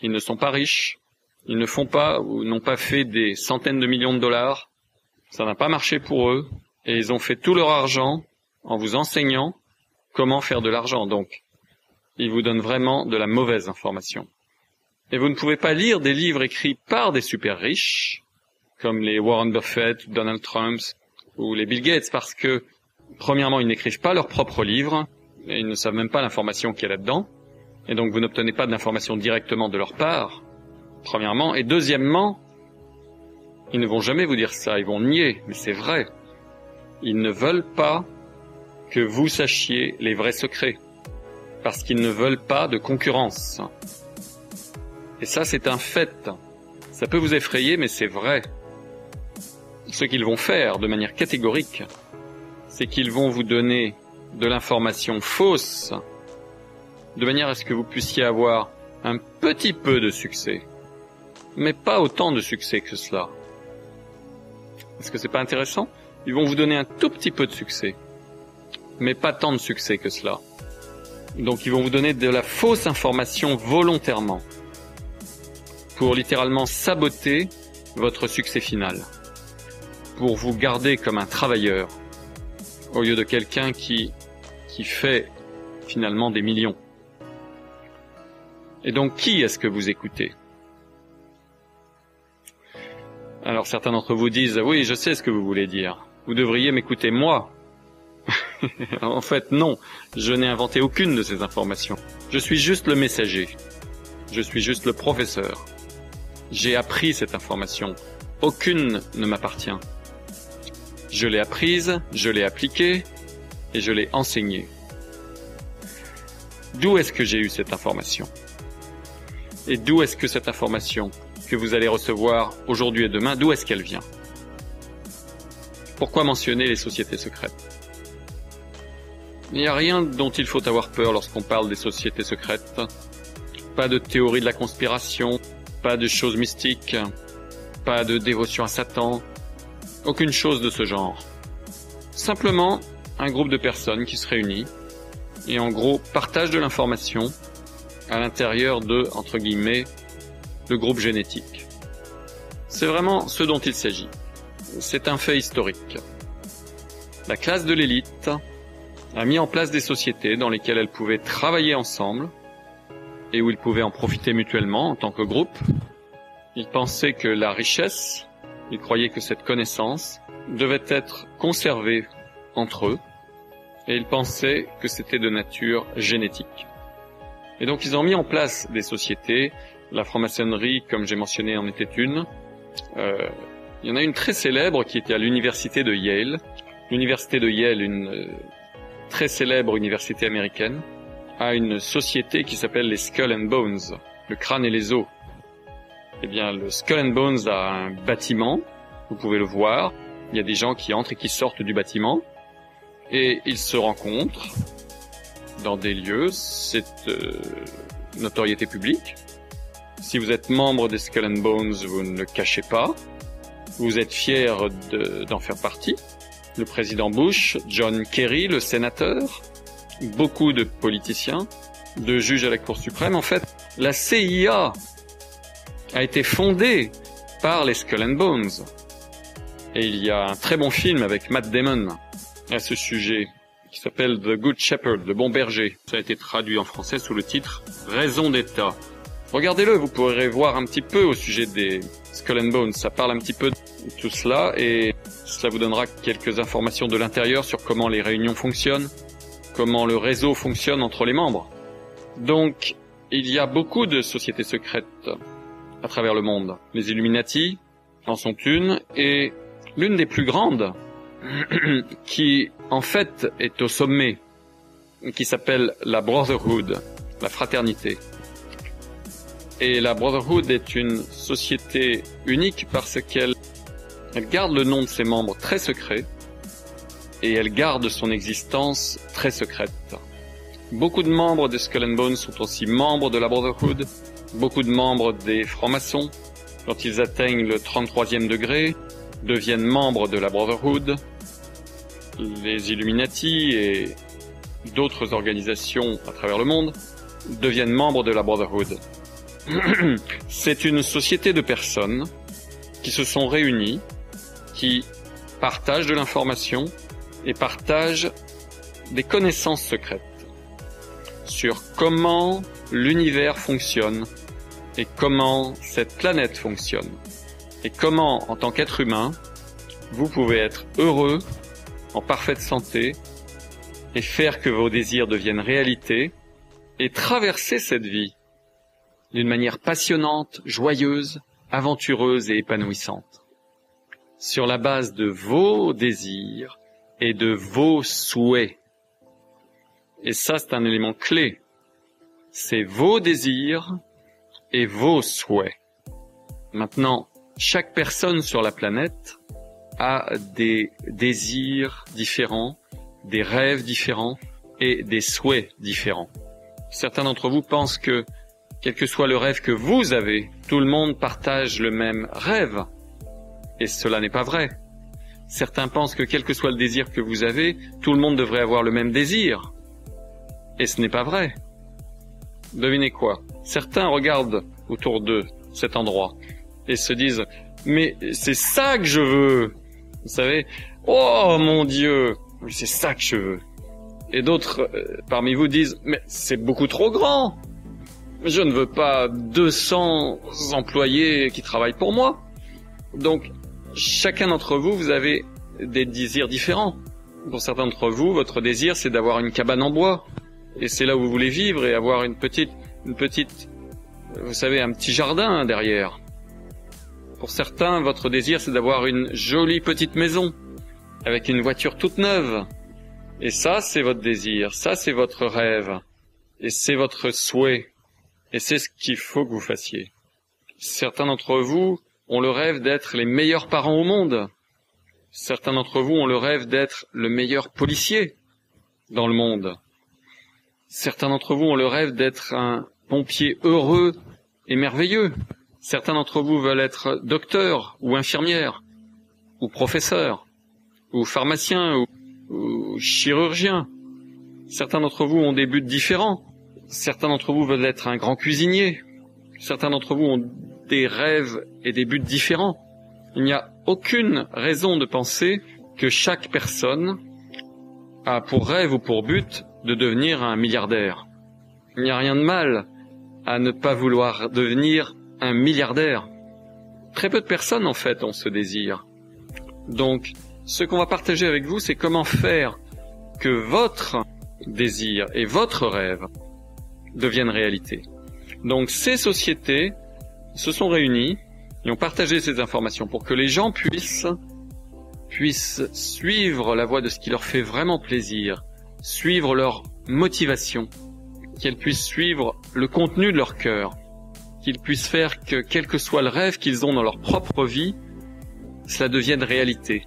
Speaker 1: ils ne sont pas riches, ils ne font pas ou n'ont pas fait des centaines de millions de dollars, ça n'a pas marché pour eux, et ils ont fait tout leur argent en vous enseignant comment faire de l'argent. Donc, ils vous donnent vraiment de la mauvaise information. Et vous ne pouvez pas lire des livres écrits par des super riches, comme les Warren Buffett, Donald Trump ou les Bill Gates, parce que, premièrement, ils n'écrivent pas leurs propres livres, et ils ne savent même pas l'information qu'il y a là-dedans, et donc vous n'obtenez pas de l'information directement de leur part, premièrement, et deuxièmement, ils ne vont jamais vous dire ça, ils vont nier, mais c'est vrai. Ils ne veulent pas que vous sachiez les vrais secrets, parce qu'ils ne veulent pas de concurrence. Et ça, c'est un fait. Ça peut vous effrayer, mais c'est vrai. Ce qu'ils vont faire de manière catégorique, c'est qu'ils vont vous donner de l'information fausse, de manière à ce que vous puissiez avoir un petit peu de succès, mais pas autant de succès que cela. Est-ce que c'est pas intéressant? Ils vont vous donner un tout petit peu de succès, mais pas tant de succès que cela. Donc ils vont vous donner de la fausse information volontairement pour littéralement saboter votre succès final, pour vous garder comme un travailleur au lieu de quelqu'un qui qui fait finalement des millions. Et donc qui est-ce que vous écoutez? Alors certains d'entre vous disent oui, je sais ce que vous voulez dire. Vous devriez m'écouter moi. en fait, non, je n'ai inventé aucune de ces informations. Je suis juste le messager. Je suis juste le professeur. J'ai appris cette information. Aucune ne m'appartient. Je l'ai apprise, je l'ai appliquée et je l'ai enseignée. D'où est-ce que j'ai eu cette information? Et d'où est-ce que cette information que vous allez recevoir aujourd'hui et demain, d'où est-ce qu'elle vient? Pourquoi mentionner les sociétés secrètes? Il n'y a rien dont il faut avoir peur lorsqu'on parle des sociétés secrètes. Pas de théorie de la conspiration, pas de choses mystiques, pas de dévotion à Satan, aucune chose de ce genre. Simplement un groupe de personnes qui se réunit et en gros partage de l'information à l'intérieur de, entre guillemets, le groupe génétique. C'est vraiment ce dont il s'agit. C'est un fait historique. La classe de l'élite a mis en place des sociétés dans lesquelles elles pouvaient travailler ensemble et où ils pouvaient en profiter mutuellement en tant que groupe. Ils pensaient que la richesse, ils croyaient que cette connaissance devait être conservée entre eux et ils pensaient que c'était de nature génétique. Et donc ils ont mis en place des sociétés. La franc-maçonnerie, comme j'ai mentionné, en était une. Euh, il y en a une très célèbre qui était à l'université de Yale. L'université de Yale, une euh, très célèbre université américaine, a une société qui s'appelle les Skull and Bones, le crâne et les os. Eh bien, le Skull and Bones a un bâtiment, vous pouvez le voir. Il y a des gens qui entrent et qui sortent du bâtiment et ils se rencontrent dans des lieux, c'est euh, notoriété publique. Si vous êtes membre des Skull and Bones, vous ne le cachez pas. Vous êtes fier d'en faire partie. Le président Bush, John Kerry, le sénateur, beaucoup de politiciens, de juges à la Cour suprême. En fait, la CIA a été fondée par les Skull and Bones. Et il y a un très bon film avec Matt Damon à ce sujet qui s'appelle The Good Shepherd, le bon berger. Ça a été traduit en français sous le titre Raison d'État. Regardez-le, vous pourrez voir un petit peu au sujet des Skull and Bones. Ça parle un petit peu de tout cela et cela vous donnera quelques informations de l'intérieur sur comment les réunions fonctionnent, comment le réseau fonctionne entre les membres. Donc, il y a beaucoup de sociétés secrètes à travers le monde. Les Illuminati en sont une et l'une des plus grandes qui en fait est au sommet, qui s'appelle la Brotherhood, la fraternité. Et la Brotherhood est une société unique parce qu'elle elle garde le nom de ses membres très secret et elle garde son existence très secrète. Beaucoup de membres des Skull and Bones sont aussi membres de la Brotherhood, beaucoup de membres des francs-maçons, quand ils atteignent le 33e degré, deviennent membres de la Brotherhood, les Illuminati et d'autres organisations à travers le monde deviennent membres de la Brotherhood. C'est une société de personnes qui se sont réunies, qui partagent de l'information et partagent des connaissances secrètes sur comment l'univers fonctionne et comment cette planète fonctionne et comment, en tant qu'être humain, vous pouvez être heureux en parfaite santé et faire que vos désirs deviennent réalité et traverser cette vie d'une manière passionnante, joyeuse, aventureuse et épanouissante. Sur la base de vos désirs et de vos souhaits. Et ça, c'est un élément clé. C'est vos désirs et vos souhaits. Maintenant, chaque personne sur la planète a des désirs différents, des rêves différents et des souhaits différents. Certains d'entre vous pensent que, quel que soit le rêve que vous avez, tout le monde partage le même rêve. Et cela n'est pas vrai. Certains pensent que quel que soit le désir que vous avez, tout le monde devrait avoir le même désir. Et ce n'est pas vrai. Devinez quoi? Certains regardent autour d'eux cet endroit et se disent mais c'est ça que je veux. Vous savez, oh mon Dieu, c'est ça que je veux. Et d'autres euh, parmi vous disent mais c'est beaucoup trop grand. Je ne veux pas 200 employés qui travaillent pour moi. Donc chacun d'entre vous, vous avez des désirs différents. Pour certains d'entre vous, votre désir c'est d'avoir une cabane en bois et c'est là où vous voulez vivre et avoir une petite une petite vous savez un petit jardin derrière. Pour certains, votre désir, c'est d'avoir une jolie petite maison, avec une voiture toute neuve. Et ça, c'est votre désir, ça, c'est votre rêve, et c'est votre souhait, et c'est ce qu'il faut que vous fassiez. Certains d'entre vous ont le rêve d'être les meilleurs parents au monde. Certains d'entre vous ont le rêve d'être le meilleur policier dans le monde. Certains d'entre vous ont le rêve d'être un pompier heureux et merveilleux. Certains d'entre vous veulent être docteurs ou infirmières, ou professeurs, ou pharmaciens, ou, ou chirurgiens. Certains d'entre vous ont des buts différents. Certains d'entre vous veulent être un grand cuisinier. Certains d'entre vous ont des rêves et des buts différents. Il n'y a aucune raison de penser que chaque personne a pour rêve ou pour but de devenir un milliardaire. Il n'y a rien de mal à ne pas vouloir devenir un milliardaire. Très peu de personnes, en fait, ont ce désir. Donc, ce qu'on va partager avec vous, c'est comment faire que votre désir et votre rêve deviennent réalité. Donc, ces sociétés se sont réunies et ont partagé ces informations pour que les gens puissent puissent suivre la voie de ce qui leur fait vraiment plaisir, suivre leur motivation, qu'elles puissent suivre le contenu de leur cœur, qu'ils puissent faire que quel que soit le rêve qu'ils ont dans leur propre vie, cela devienne réalité.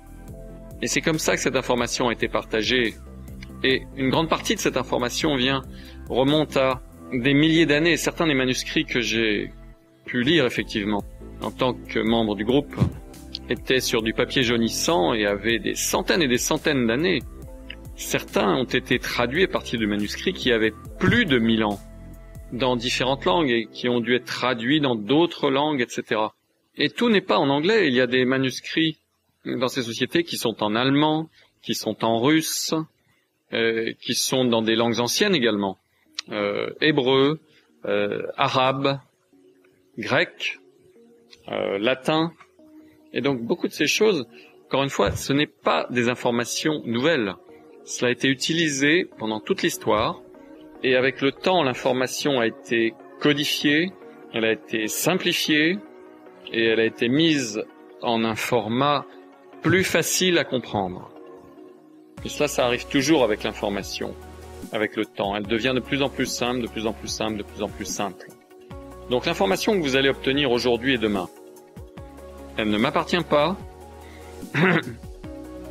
Speaker 1: Et c'est comme ça que cette information a été partagée. Et une grande partie de cette information vient, remonte à des milliers d'années. Certains des manuscrits que j'ai pu lire effectivement en tant que membre du groupe étaient sur du papier jaunissant et avaient des centaines et des centaines d'années. Certains ont été traduits à partir de manuscrits qui avaient plus de mille ans dans différentes langues et qui ont dû être traduits dans d'autres langues, etc. Et tout n'est pas en anglais. Il y a des manuscrits dans ces sociétés qui sont en allemand, qui sont en russe, euh, qui sont dans des langues anciennes également, euh, hébreu, euh, arabe, grec, euh, latin. Et donc beaucoup de ces choses, encore une fois, ce n'est pas des informations nouvelles. Cela a été utilisé pendant toute l'histoire et avec le temps, l'information a été codifiée, elle a été simplifiée et elle a été mise en un format plus facile à comprendre. Et cela, ça arrive toujours avec l'information, avec le temps. Elle devient de plus en plus simple, de plus en plus simple, de plus en plus simple. Donc l'information que vous allez obtenir aujourd'hui et demain, elle ne m'appartient pas.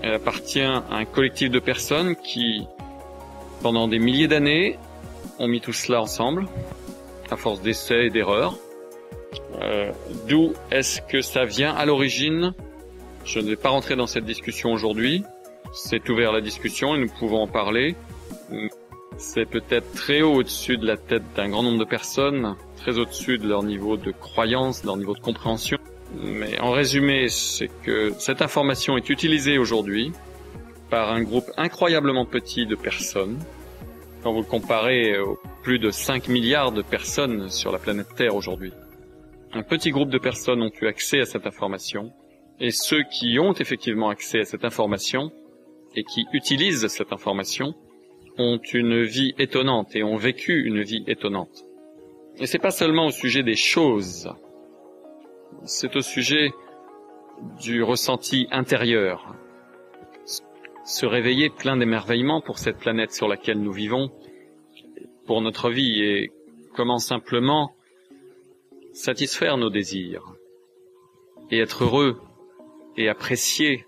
Speaker 1: elle appartient à un collectif de personnes qui, pendant des milliers d'années, on mis tout cela ensemble, à force d'essais et d'erreurs. Euh, D'où est-ce que ça vient à l'origine? Je ne vais pas rentrer dans cette discussion aujourd'hui. C'est ouvert la discussion et nous pouvons en parler. C'est peut-être très haut au-dessus de la tête d'un grand nombre de personnes, très au-dessus de leur niveau de croyance, de leur niveau de compréhension. Mais en résumé, c'est que cette information est utilisée aujourd'hui par un groupe incroyablement petit de personnes quand vous le comparez aux plus de 5 milliards de personnes sur la planète Terre aujourd'hui. Un petit groupe de personnes ont eu accès à cette information, et ceux qui ont effectivement accès à cette information, et qui utilisent cette information, ont une vie étonnante et ont vécu une vie étonnante. Et c'est pas seulement au sujet des choses, c'est au sujet du ressenti intérieur, se réveiller plein d'émerveillement pour cette planète sur laquelle nous vivons, pour notre vie, et comment simplement satisfaire nos désirs, et être heureux, et apprécier,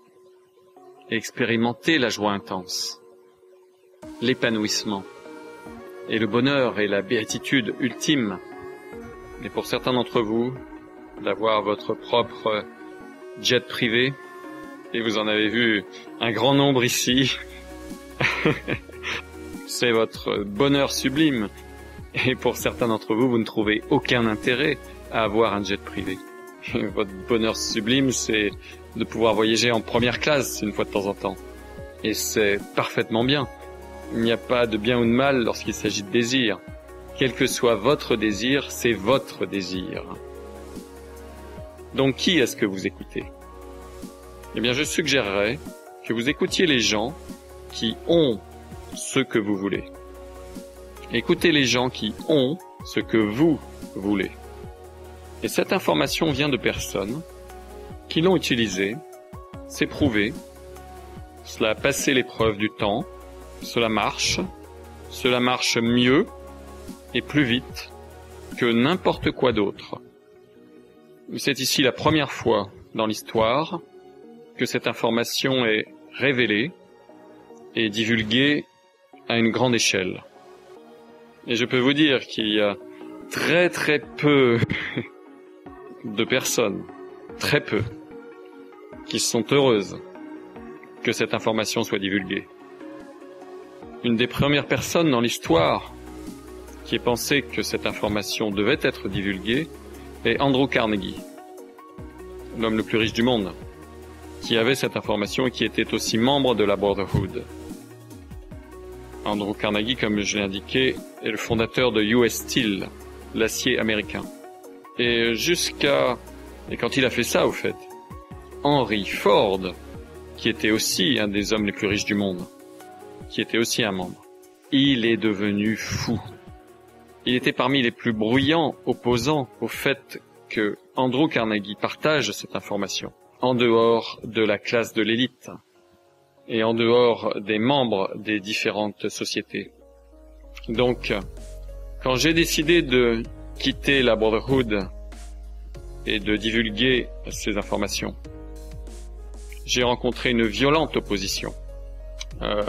Speaker 1: et expérimenter la joie intense, l'épanouissement, et le bonheur et la béatitude ultime, et pour certains d'entre vous, d'avoir votre propre jet privé, et vous en avez vu un grand nombre ici. C'est votre bonheur sublime. Et pour certains d'entre vous, vous ne trouvez aucun intérêt à avoir un jet privé. votre bonheur sublime, c'est de pouvoir voyager en première classe une fois de temps en temps. Et c'est parfaitement bien. Il n'y a pas de bien ou de mal lorsqu'il s'agit de désir. Quel que soit votre désir, c'est votre désir. Donc qui est-ce que vous écoutez? Eh bien, je suggérerais que vous écoutiez les gens qui ont ce que vous voulez. Écoutez les gens qui ont ce que vous voulez. Et cette information vient de personnes qui l'ont utilisée, c'est prouvé, cela a passé l'épreuve du temps, cela marche, cela marche mieux et plus vite que n'importe quoi d'autre. C'est ici la première fois dans l'histoire que cette information est révélée et divulguée à une grande échelle. Et je peux vous dire qu'il y a très très peu de personnes, très peu, qui sont heureuses que cette information soit divulguée. Une des premières personnes dans l'histoire qui ait pensé que cette information devait être divulguée est Andrew Carnegie, l'homme le plus riche du monde, qui avait cette information et qui était aussi membre de la Brotherhood. Andrew Carnegie, comme je l'ai indiqué, est le fondateur de US Steel, l'acier américain. Et jusqu'à... Et quand il a fait ça, au fait, Henry Ford, qui était aussi un des hommes les plus riches du monde, qui était aussi un membre, il est devenu fou. Il était parmi les plus bruyants opposants au fait que Andrew Carnegie partage cette information en dehors de la classe de l'élite et en dehors des membres des différentes sociétés. Donc, quand j'ai décidé de quitter la Brotherhood et de divulguer ces informations, j'ai rencontré une violente opposition, euh,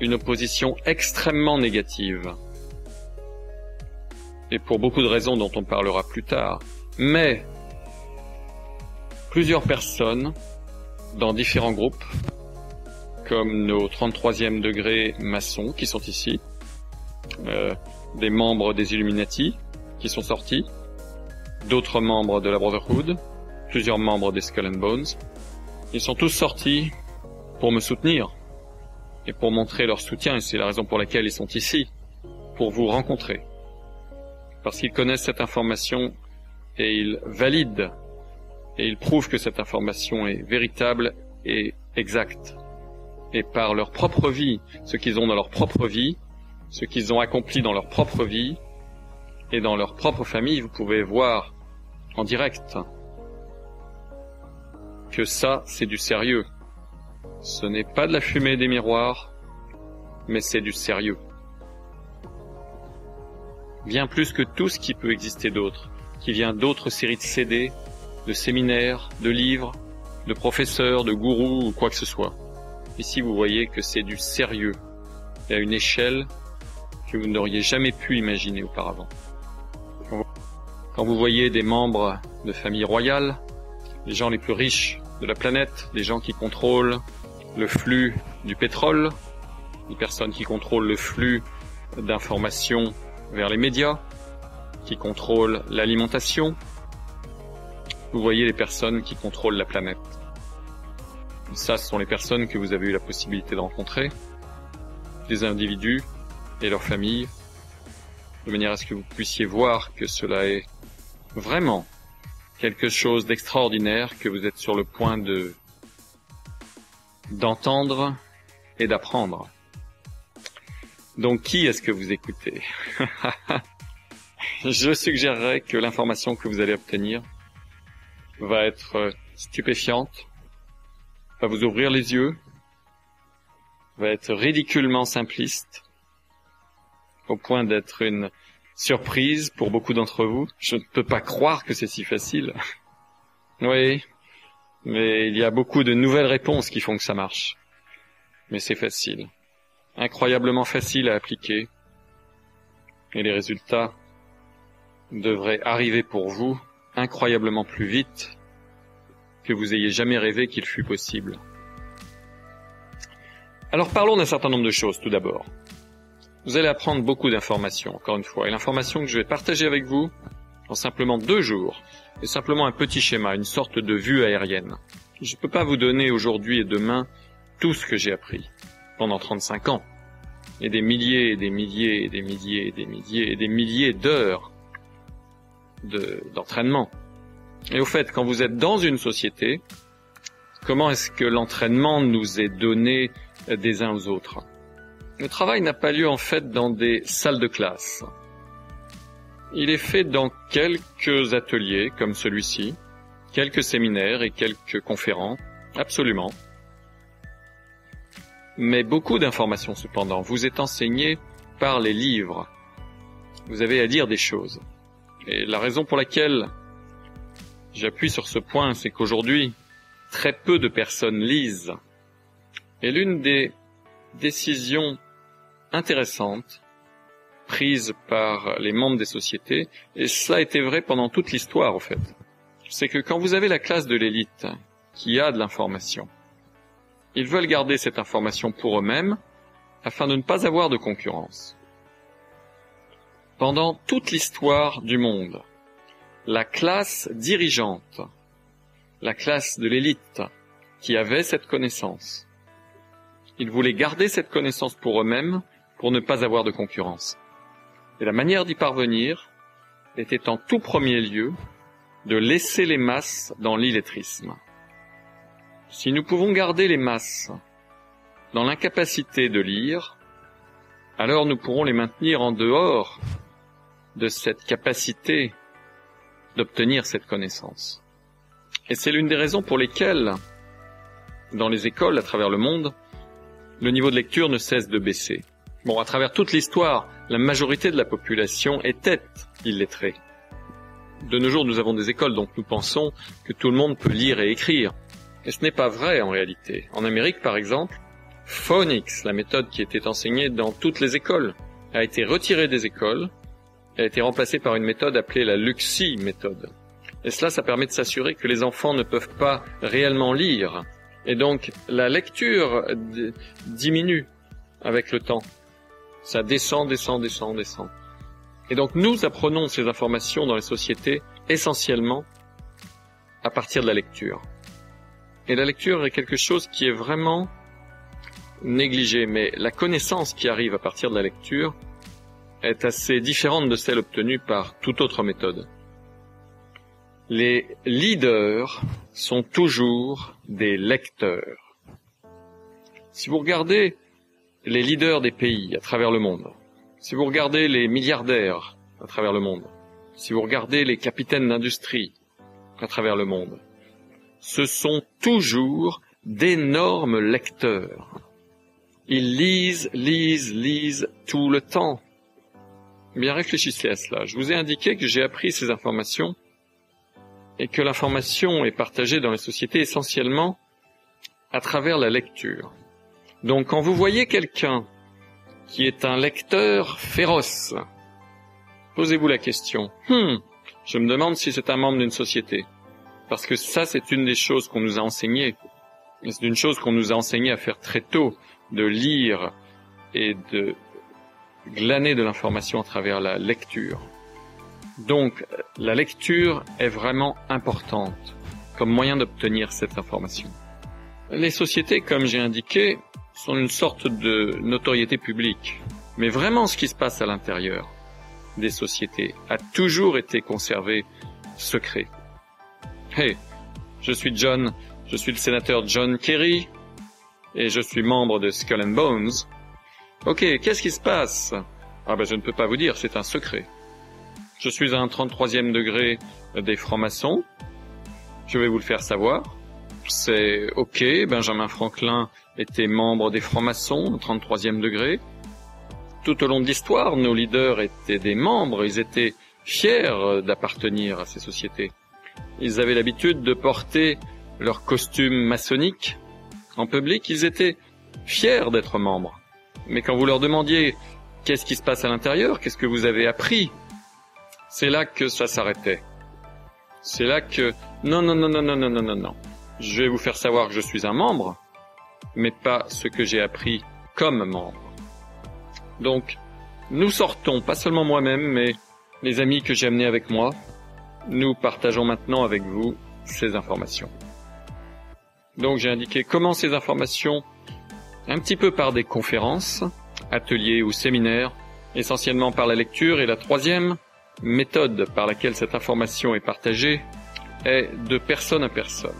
Speaker 1: une opposition extrêmement négative, et pour beaucoup de raisons dont on parlera plus tard. Mais plusieurs personnes dans différents groupes, comme nos 33e degrés maçons qui sont ici, euh, des membres des Illuminati qui sont sortis, d'autres membres de la Brotherhood, plusieurs membres des Skull and Bones. Ils sont tous sortis pour me soutenir et pour montrer leur soutien, et c'est la raison pour laquelle ils sont ici, pour vous rencontrer. Parce qu'ils connaissent cette information et ils valident et ils prouvent que cette information est véritable et exacte. Et par leur propre vie, ce qu'ils ont dans leur propre vie, ce qu'ils ont accompli dans leur propre vie et dans leur propre famille, vous pouvez voir en direct que ça, c'est du sérieux. Ce n'est pas de la fumée des miroirs, mais c'est du sérieux. Bien plus que tout ce qui peut exister d'autre, qui vient d'autres séries de CD, de séminaires, de livres, de professeurs, de gourous ou quoi que ce soit. Ici, vous voyez que c'est du sérieux et à une échelle que vous n'auriez jamais pu imaginer auparavant. Quand vous voyez des membres de familles royales, les gens les plus riches de la planète, les gens qui contrôlent le flux du pétrole, les personnes qui contrôlent le flux d'informations vers les médias, qui contrôlent l'alimentation, vous voyez les personnes qui contrôlent la planète. Ça, ce sont les personnes que vous avez eu la possibilité de rencontrer, des individus et leurs familles, de manière à ce que vous puissiez voir que cela est vraiment quelque chose d'extraordinaire que vous êtes sur le point de d'entendre et d'apprendre. Donc qui est-ce que vous écoutez? Je suggérerais que l'information que vous allez obtenir va être stupéfiante, va vous ouvrir les yeux, va être ridiculement simpliste, au point d'être une surprise pour beaucoup d'entre vous. Je ne peux pas croire que c'est si facile. oui, mais il y a beaucoup de nouvelles réponses qui font que ça marche. Mais c'est facile. Incroyablement facile à appliquer. Et les résultats devraient arriver pour vous incroyablement plus vite que vous ayez jamais rêvé qu'il fût possible. Alors parlons d'un certain nombre de choses tout d'abord. Vous allez apprendre beaucoup d'informations, encore une fois, et l'information que je vais partager avec vous en simplement deux jours est simplement un petit schéma, une sorte de vue aérienne. Je ne peux pas vous donner aujourd'hui et demain tout ce que j'ai appris pendant 35 ans, et des milliers et des milliers et des milliers et des milliers et des milliers d'heures d'entraînement. et au fait, quand vous êtes dans une société, comment est-ce que l'entraînement nous est donné des uns aux autres? Le travail n'a pas lieu en fait dans des salles de classe. Il est fait dans quelques ateliers comme celui-ci, quelques séminaires et quelques conférences, absolument. Mais beaucoup d'informations cependant vous est enseignées par les livres. Vous avez à dire des choses. Et la raison pour laquelle j'appuie sur ce point, c'est qu'aujourd'hui, très peu de personnes lisent. Et l'une des décisions intéressantes prises par les membres des sociétés, et cela a été vrai pendant toute l'histoire au fait, c'est que quand vous avez la classe de l'élite qui a de l'information, ils veulent garder cette information pour eux-mêmes afin de ne pas avoir de concurrence. Pendant toute l'histoire du monde, la classe dirigeante, la classe de l'élite qui avait cette connaissance, ils voulaient garder cette connaissance pour eux-mêmes pour ne pas avoir de concurrence. Et la manière d'y parvenir était en tout premier lieu de laisser les masses dans l'illettrisme. Si nous pouvons garder les masses dans l'incapacité de lire, alors nous pourrons les maintenir en dehors de cette capacité d'obtenir cette connaissance. Et c'est l'une des raisons pour lesquelles, dans les écoles à travers le monde, le niveau de lecture ne cesse de baisser. Bon, à travers toute l'histoire, la majorité de la population était illettrée. De nos jours, nous avons des écoles, donc nous pensons que tout le monde peut lire et écrire. Et ce n'est pas vrai en réalité. En Amérique, par exemple, Phonics, la méthode qui était enseignée dans toutes les écoles, a été retirée des écoles a été remplacée par une méthode appelée la Luxi méthode. Et cela, ça permet de s'assurer que les enfants ne peuvent pas réellement lire. Et donc, la lecture diminue avec le temps. Ça descend, descend, descend, descend. Et donc, nous apprenons ces informations dans les sociétés essentiellement à partir de la lecture. Et la lecture est quelque chose qui est vraiment négligé, mais la connaissance qui arrive à partir de la lecture est assez différente de celle obtenue par toute autre méthode. Les leaders sont toujours des lecteurs. Si vous regardez les leaders des pays à travers le monde, si vous regardez les milliardaires à travers le monde, si vous regardez les capitaines d'industrie à travers le monde, ce sont toujours d'énormes lecteurs. Ils lisent, lisent, lisent tout le temps. Bien réfléchissez à cela. Je vous ai indiqué que j'ai appris ces informations et que l'information est partagée dans les sociétés essentiellement à travers la lecture. Donc quand vous voyez quelqu'un qui est un lecteur féroce, posez-vous la question, hmm, je me demande si c'est un membre d'une société. Parce que ça, c'est une des choses qu'on nous a enseignées. C'est une chose qu'on nous a enseigné à faire très tôt, de lire et de glaner de l'information à travers la lecture. Donc, la lecture est vraiment importante comme moyen d'obtenir cette information. Les sociétés, comme j'ai indiqué, sont une sorte de notoriété publique. Mais vraiment ce qui se passe à l'intérieur des sociétés a toujours été conservé secret. Hey, je suis John, je suis le sénateur John Kerry, et je suis membre de Skull and Bones, Ok, qu'est-ce qui se passe? Ah ben je ne peux pas vous dire, c'est un secret. Je suis à un 33e degré des francs-maçons. Je vais vous le faire savoir. C'est ok, Benjamin Franklin était membre des francs-maçons, au 33e degré. Tout au long de l'histoire, nos leaders étaient des membres, ils étaient fiers d'appartenir à ces sociétés. Ils avaient l'habitude de porter leur costume maçonnique en public, ils étaient fiers d'être membres. Mais quand vous leur demandiez qu'est-ce qui se passe à l'intérieur, qu'est-ce que vous avez appris, c'est là que ça s'arrêtait. C'est là que non non non non non non non non non. Je vais vous faire savoir que je suis un membre, mais pas ce que j'ai appris comme membre. Donc, nous sortons, pas seulement moi-même, mais les amis que j'ai amenés avec moi. Nous partageons maintenant avec vous ces informations. Donc j'ai indiqué comment ces informations, un petit peu par des conférences, ateliers ou séminaires, essentiellement par la lecture, et la troisième méthode par laquelle cette information est partagée est de personne à personne,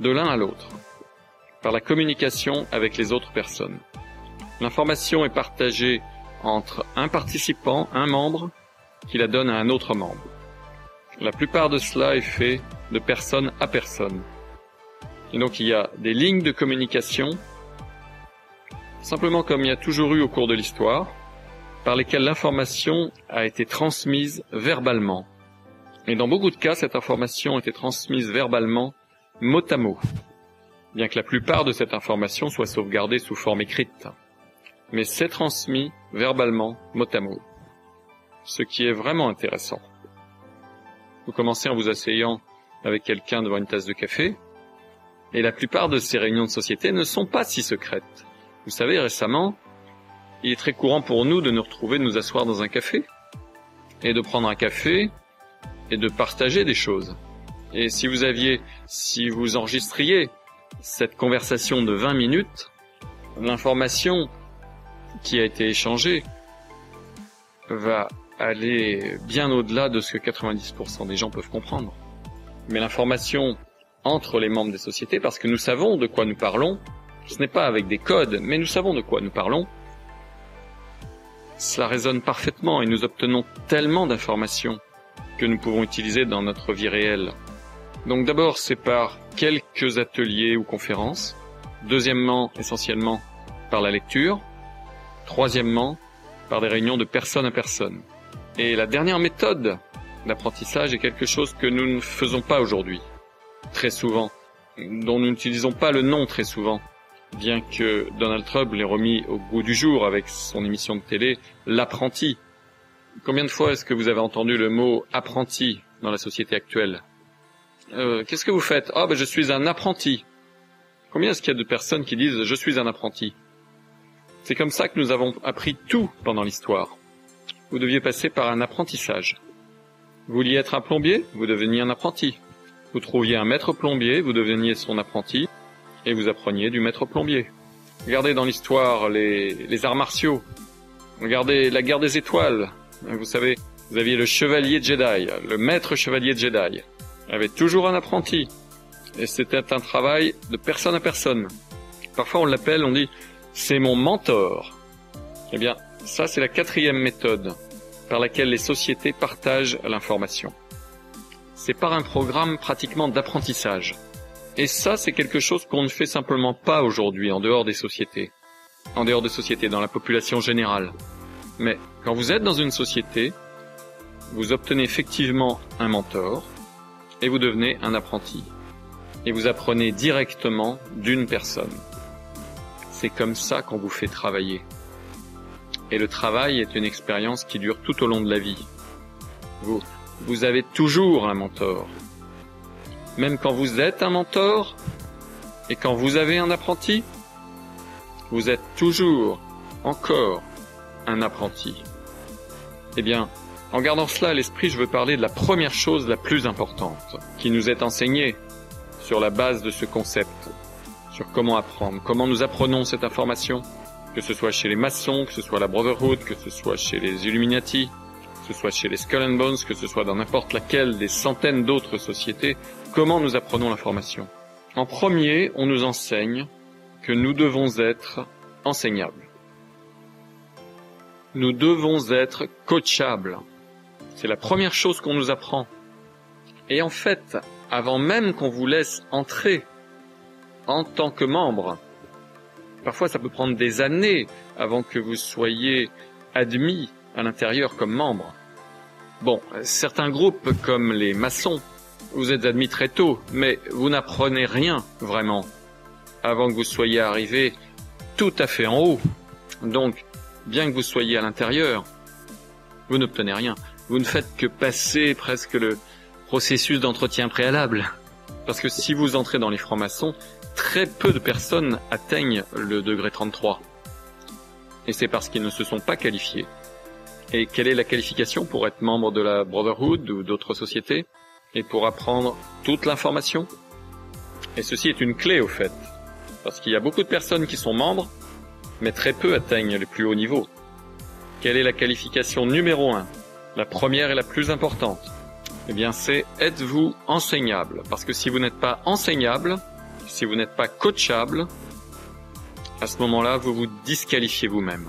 Speaker 1: de l'un à l'autre, par la communication avec les autres personnes. L'information est partagée entre un participant, un membre, qui la donne à un autre membre. La plupart de cela est fait de personne à personne. Et donc il y a des lignes de communication, simplement comme il y a toujours eu au cours de l'histoire, par lesquelles l'information a été transmise verbalement. Et dans beaucoup de cas, cette information a été transmise verbalement, mot à mot, bien que la plupart de cette information soit sauvegardée sous forme écrite. Mais c'est transmis verbalement, mot à mot. Ce qui est vraiment intéressant. Vous commencez en vous asseyant avec quelqu'un devant une tasse de café, et la plupart de ces réunions de société ne sont pas si secrètes. Vous savez, récemment, il est très courant pour nous de nous retrouver, de nous asseoir dans un café, et de prendre un café, et de partager des choses. Et si vous aviez, si vous enregistriez cette conversation de 20 minutes, l'information qui a été échangée va aller bien au-delà de ce que 90% des gens peuvent comprendre. Mais l'information entre les membres des sociétés, parce que nous savons de quoi nous parlons, ce n'est pas avec des codes, mais nous savons de quoi nous parlons, cela résonne parfaitement et nous obtenons tellement d'informations que nous pouvons utiliser dans notre vie réelle. Donc d'abord, c'est par quelques ateliers ou conférences. Deuxièmement, essentiellement, par la lecture. Troisièmement, par des réunions de personne à personne. Et la dernière méthode d'apprentissage est quelque chose que nous ne faisons pas aujourd'hui, très souvent, dont nous n'utilisons pas le nom très souvent, bien que Donald Trump l'ait remis au goût du jour avec son émission de télé, l'apprenti. Combien de fois est-ce que vous avez entendu le mot apprenti dans la société actuelle? Euh, Qu'est-ce que vous faites? Ah, ben je suis un apprenti. Combien est-ce qu'il y a de personnes qui disent je suis un apprenti? C'est comme ça que nous avons appris tout pendant l'histoire vous deviez passer par un apprentissage. Vous vouliez être un plombier, vous deveniez un apprenti. Vous trouviez un maître plombier, vous deveniez son apprenti, et vous appreniez du maître plombier. Regardez dans l'histoire les, arts martiaux. Regardez la guerre des étoiles. Vous savez, vous aviez le chevalier Jedi, le maître chevalier Jedi. Il avait toujours un apprenti. Et c'était un travail de personne à personne. Parfois on l'appelle, on dit, c'est mon mentor. Eh bien, ça, c'est la quatrième méthode par laquelle les sociétés partagent l'information. C'est par un programme pratiquement d'apprentissage. Et ça, c'est quelque chose qu'on ne fait simplement pas aujourd'hui en dehors des sociétés. En dehors des sociétés, dans la population générale. Mais quand vous êtes dans une société, vous obtenez effectivement un mentor et vous devenez un apprenti. Et vous apprenez directement d'une personne. C'est comme ça qu'on vous fait travailler. Et le travail est une expérience qui dure tout au long de la vie. Vous, vous avez toujours un mentor. Même quand vous êtes un mentor et quand vous avez un apprenti, vous êtes toujours, encore, un apprenti. Eh bien, en gardant cela à l'esprit, je veux parler de la première chose la plus importante qui nous est enseignée sur la base de ce concept, sur comment apprendre, comment nous apprenons cette information, que ce soit chez les maçons, que ce soit la Brotherhood, que ce soit chez les Illuminati, que ce soit chez les Skull and Bones, que ce soit dans n'importe laquelle des centaines d'autres sociétés, comment nous apprenons l'information En premier, on nous enseigne que nous devons être enseignables. Nous devons être coachables. C'est la première chose qu'on nous apprend. Et en fait, avant même qu'on vous laisse entrer en tant que membre Parfois, ça peut prendre des années avant que vous soyez admis à l'intérieur comme membre. Bon, certains groupes comme les maçons, vous êtes admis très tôt, mais vous n'apprenez rien vraiment avant que vous soyez arrivé tout à fait en haut. Donc, bien que vous soyez à l'intérieur, vous n'obtenez rien. Vous ne faites que passer presque le processus d'entretien préalable. Parce que si vous entrez dans les francs-maçons, très peu de personnes atteignent le degré 33. Et c'est parce qu'ils ne se sont pas qualifiés. Et quelle est la qualification pour être membre de la Brotherhood ou d'autres sociétés? Et pour apprendre toute l'information Et ceci est une clé au fait. Parce qu'il y a beaucoup de personnes qui sont membres, mais très peu atteignent les plus hauts niveaux. Quelle est la qualification numéro un La première et la plus importante? Eh bien, c'est êtes-vous enseignable Parce que si vous n'êtes pas enseignable, si vous n'êtes pas coachable, à ce moment-là, vous vous disqualifiez vous-même.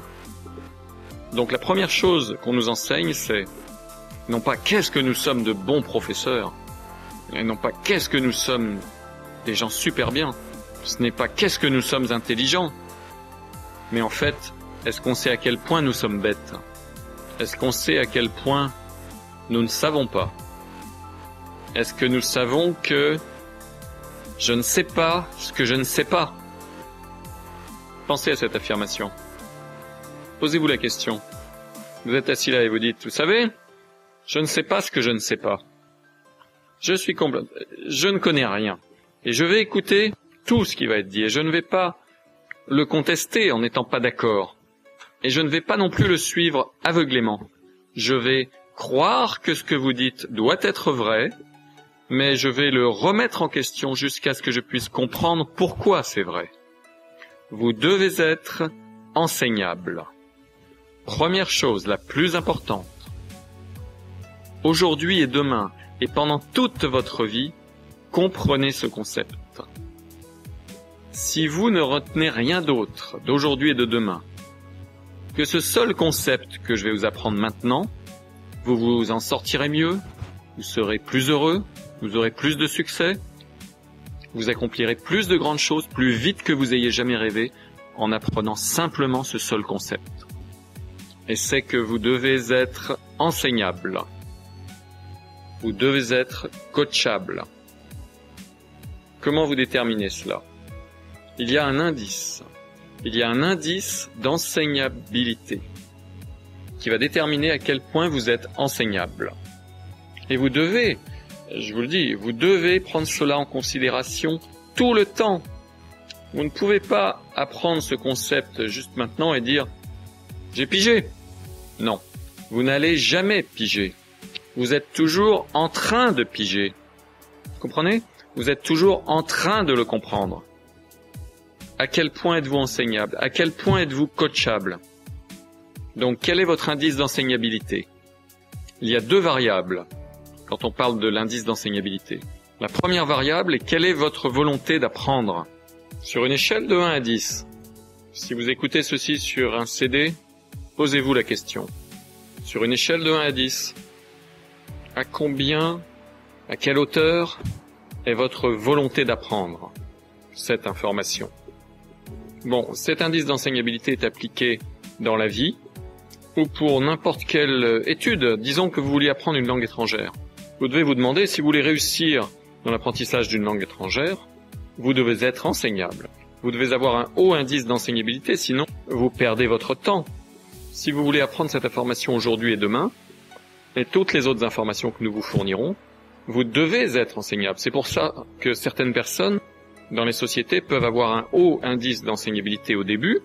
Speaker 1: Donc la première chose qu'on nous enseigne, c'est non pas qu'est-ce que nous sommes de bons professeurs, et non pas qu'est-ce que nous sommes des gens super bien, ce n'est pas qu'est-ce que nous sommes intelligents, mais en fait, est-ce qu'on sait à quel point nous sommes bêtes? Est-ce qu'on sait à quel point nous ne savons pas? Est-ce que nous savons que je ne sais pas ce que je ne sais pas? Pensez à cette affirmation. Posez-vous la question. Vous êtes assis là et vous dites, vous savez, je ne sais pas ce que je ne sais pas. Je suis complètement, je ne connais rien. Et je vais écouter tout ce qui va être dit et je ne vais pas le contester en n'étant pas d'accord. Et je ne vais pas non plus le suivre aveuglément. Je vais croire que ce que vous dites doit être vrai, mais je vais le remettre en question jusqu'à ce que je puisse comprendre pourquoi c'est vrai. Vous devez être enseignable. Première chose, la plus importante. Aujourd'hui et demain, et pendant toute votre vie, comprenez ce concept. Si vous ne retenez rien d'autre d'aujourd'hui et de demain que ce seul concept que je vais vous apprendre maintenant, vous vous en sortirez mieux, vous serez plus heureux, vous aurez plus de succès, vous accomplirez plus de grandes choses plus vite que vous ayez jamais rêvé en apprenant simplement ce seul concept et c'est que vous devez être enseignable. Vous devez être coachable. Comment vous déterminez cela? Il y a un indice. Il y a un indice d'enseignabilité qui va déterminer à quel point vous êtes enseignable. Et vous devez, je vous le dis, vous devez prendre cela en considération tout le temps. Vous ne pouvez pas apprendre ce concept juste maintenant et dire j'ai pigé. Non, vous n'allez jamais piger. Vous êtes toujours en train de piger. Vous comprenez? Vous êtes toujours en train de le comprendre. À quel point êtes-vous enseignable? À quel point êtes-vous coachable? Donc quel est votre indice d'enseignabilité? Il y a deux variables quand on parle de l'indice d'enseignabilité. La première variable est quelle est votre volonté d'apprendre? Sur une échelle de 1 à 10, si vous écoutez ceci sur un CD, Posez-vous la question. Sur une échelle de 1 à 10, à combien, à quelle hauteur est votre volonté d'apprendre cette information? Bon, cet indice d'enseignabilité est appliqué dans la vie ou pour n'importe quelle étude. Disons que vous vouliez apprendre une langue étrangère. Vous devez vous demander si vous voulez réussir dans l'apprentissage d'une langue étrangère, vous devez être enseignable. Vous devez avoir un haut indice d'enseignabilité, sinon vous perdez votre temps si vous voulez apprendre cette information aujourd'hui et demain, et toutes les autres informations que nous vous fournirons, vous devez être enseignable. C'est pour ça que certaines personnes dans les sociétés peuvent avoir un haut indice d'enseignabilité au début,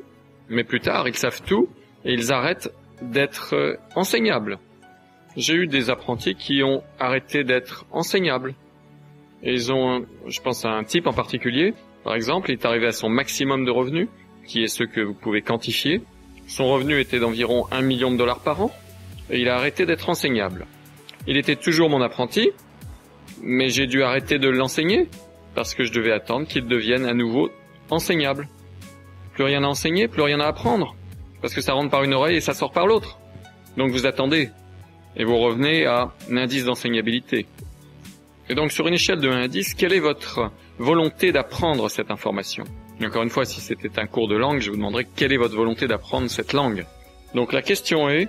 Speaker 1: mais plus tard, ils savent tout et ils arrêtent d'être euh, enseignables. J'ai eu des apprentis qui ont arrêté d'être enseignables. Et ils ont, je pense à un type en particulier, par exemple, il est arrivé à son maximum de revenus, qui est ce que vous pouvez quantifier, son revenu était d'environ 1 million de dollars par an et il a arrêté d'être enseignable. Il était toujours mon apprenti, mais j'ai dû arrêter de l'enseigner parce que je devais attendre qu'il devienne à nouveau enseignable. Plus rien à enseigner, plus rien à apprendre, parce que ça rentre par une oreille et ça sort par l'autre. Donc vous attendez, et vous revenez à un indice d'enseignabilité. Et donc sur une échelle de 1 à 10, quelle est votre volonté d'apprendre cette information? Encore une fois, si c'était un cours de langue, je vous demanderais quelle est votre volonté d'apprendre cette langue? Donc la question est,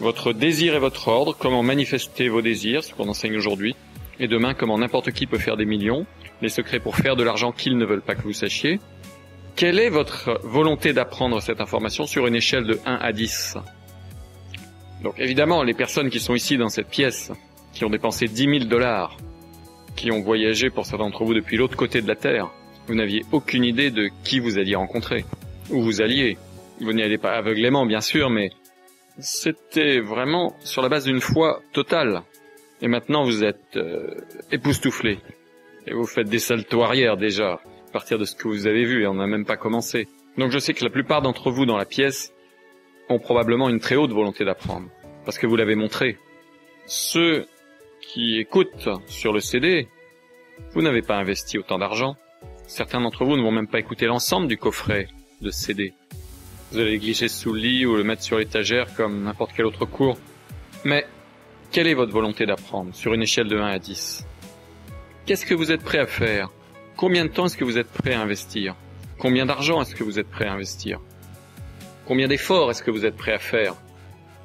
Speaker 1: votre désir et votre ordre, comment manifester vos désirs, ce qu'on enseigne aujourd'hui, et demain comment n'importe qui peut faire des millions, les secrets pour faire de l'argent qu'ils ne veulent pas que vous sachiez. Quelle est votre volonté d'apprendre cette information sur une échelle de 1 à 10 Donc évidemment, les personnes qui sont ici dans cette pièce, qui ont dépensé 10 000 dollars qui ont voyagé pour certains d'entre vous depuis l'autre côté de la Terre. Vous n'aviez aucune idée de qui vous alliez rencontrer, où vous alliez. Vous n'y allez pas aveuglément, bien sûr, mais c'était vraiment sur la base d'une foi totale. Et maintenant, vous êtes euh. Et vous faites des saltos arrière déjà, à partir de ce que vous avez vu, et on n'a même pas commencé. Donc je sais que la plupart d'entre vous dans la pièce ont probablement une très haute volonté d'apprendre, parce que vous l'avez montré. Ceux qui écoutent sur le CD, vous n'avez pas investi autant d'argent. Certains d'entre vous ne vont même pas écouter l'ensemble du coffret de CD. Vous allez le glisser sous le lit ou le mettre sur l'étagère comme n'importe quel autre cours. Mais quelle est votre volonté d'apprendre sur une échelle de 1 à 10 Qu'est-ce que vous êtes prêt à faire? Combien de temps est-ce que vous êtes prêt à investir? Combien d'argent est-ce que vous êtes prêt à investir? Combien d'efforts est-ce que vous êtes prêt à faire?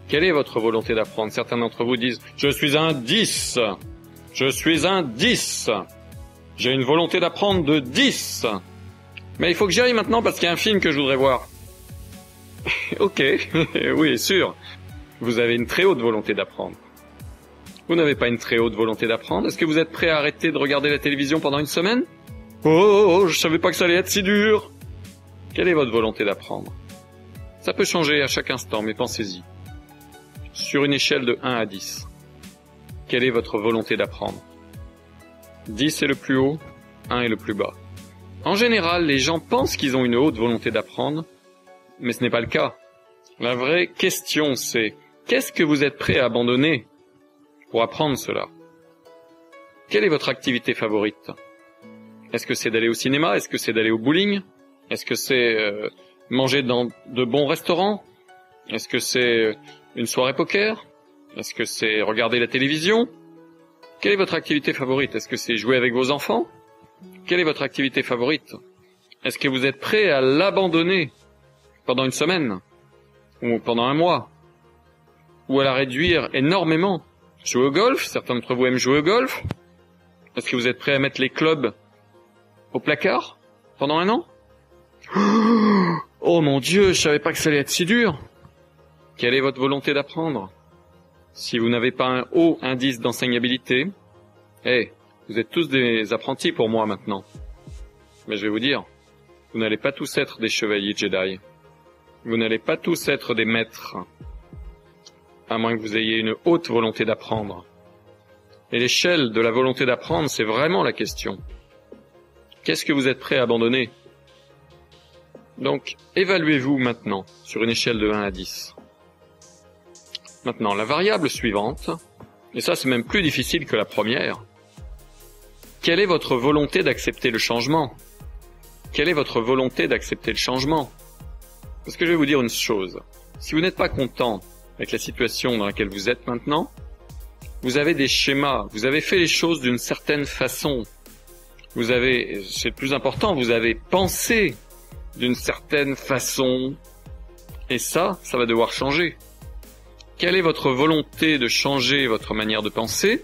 Speaker 1: Quelle est votre volonté d'apprendre? Certains d'entre vous disent ⁇ Je suis un 10 Je suis un 10 J'ai une volonté d'apprendre de 10 Mais il faut que j'y aille maintenant parce qu'il y a un film que je voudrais voir. ok, oui, sûr. Vous avez une très haute volonté d'apprendre. Vous n'avez pas une très haute volonté d'apprendre. Est-ce que vous êtes prêt à arrêter de regarder la télévision pendant une semaine? Oh, oh, oh, je savais pas que ça allait être si dur. Quelle est votre volonté d'apprendre? Ça peut changer à chaque instant, mais pensez-y. Sur une échelle de 1 à 10, quelle est votre volonté d'apprendre? 10 est le plus haut, 1 est le plus bas. En général, les gens pensent qu'ils ont une haute volonté d'apprendre, mais ce n'est pas le cas. La vraie question c'est, qu'est-ce que vous êtes prêt à abandonner pour apprendre cela? Quelle est votre activité favorite? Est-ce que c'est d'aller au cinéma? Est-ce que c'est d'aller au bowling? Est-ce que c'est euh, manger dans de bons restaurants? Est-ce que c'est euh, une soirée poker? Est-ce que c'est regarder la télévision? Quelle est votre activité favorite? Est-ce que c'est jouer avec vos enfants? Quelle est votre activité favorite? Est-ce que vous êtes prêt à l'abandonner? Pendant une semaine ou pendant un mois ou à la réduire énormément. Jouer au golf, certains d'entre vous aiment jouer au golf. Est-ce que vous êtes prêt à mettre les clubs au placard pendant un an? Oh mon dieu, je savais pas que ça allait être si dur. Quelle est votre volonté d'apprendre? Si vous n'avez pas un haut indice d'enseignabilité, eh, vous êtes tous des apprentis pour moi maintenant. Mais je vais vous dire, vous n'allez pas tous être des chevaliers Jedi. Vous n'allez pas tous être des maîtres, à moins que vous ayez une haute volonté d'apprendre. Et l'échelle de la volonté d'apprendre, c'est vraiment la question. Qu'est-ce que vous êtes prêt à abandonner? Donc, évaluez-vous maintenant sur une échelle de 1 à 10. Maintenant, la variable suivante, et ça c'est même plus difficile que la première, quelle est votre volonté d'accepter le changement? Quelle est votre volonté d'accepter le changement? Parce que je vais vous dire une chose. Si vous n'êtes pas content avec la situation dans laquelle vous êtes maintenant, vous avez des schémas, vous avez fait les choses d'une certaine façon. Vous avez, c'est le plus important, vous avez pensé d'une certaine façon. Et ça, ça va devoir changer. Quelle est votre volonté de changer votre manière de penser?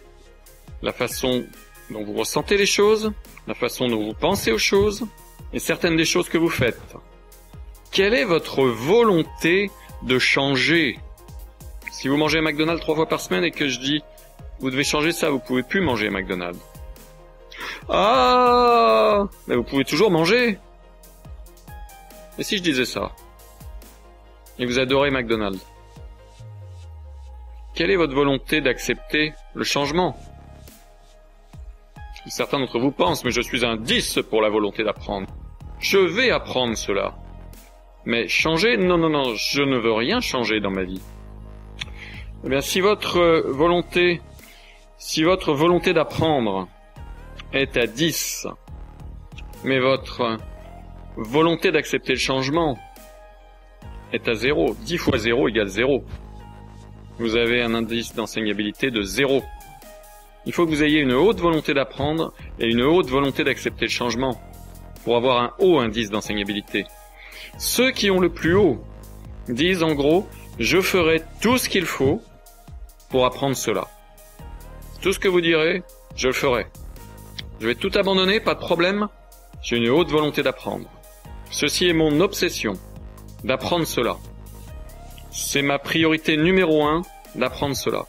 Speaker 1: La façon dont vous ressentez les choses? La façon dont vous pensez aux choses? Et certaines des choses que vous faites? Quelle est votre volonté de changer? Si vous mangez McDonald's trois fois par semaine et que je dis vous devez changer ça, vous pouvez plus manger McDonald's. Ah Mais vous pouvez toujours manger. Et si je disais ça? Et vous adorez McDonald's Quelle est votre volonté d'accepter le changement? Certains d'entre vous pensent, mais je suis un 10 pour la volonté d'apprendre. Je vais apprendre cela. Mais changer Non, non, non, je ne veux rien changer dans ma vie. Eh bien, si votre volonté, si votre volonté d'apprendre est à 10, mais votre volonté d'accepter le changement est à 0, 10 fois 0 égale 0. Vous avez un indice d'enseignabilité de 0. Il faut que vous ayez une haute volonté d'apprendre et une haute volonté d'accepter le changement pour avoir un haut indice d'enseignabilité. Ceux qui ont le plus haut disent en gros, je ferai tout ce qu'il faut pour apprendre cela. Tout ce que vous direz, je le ferai. Je vais tout abandonner, pas de problème. J'ai une haute volonté d'apprendre. Ceci est mon obsession, d'apprendre cela. C'est ma priorité numéro un, d'apprendre cela.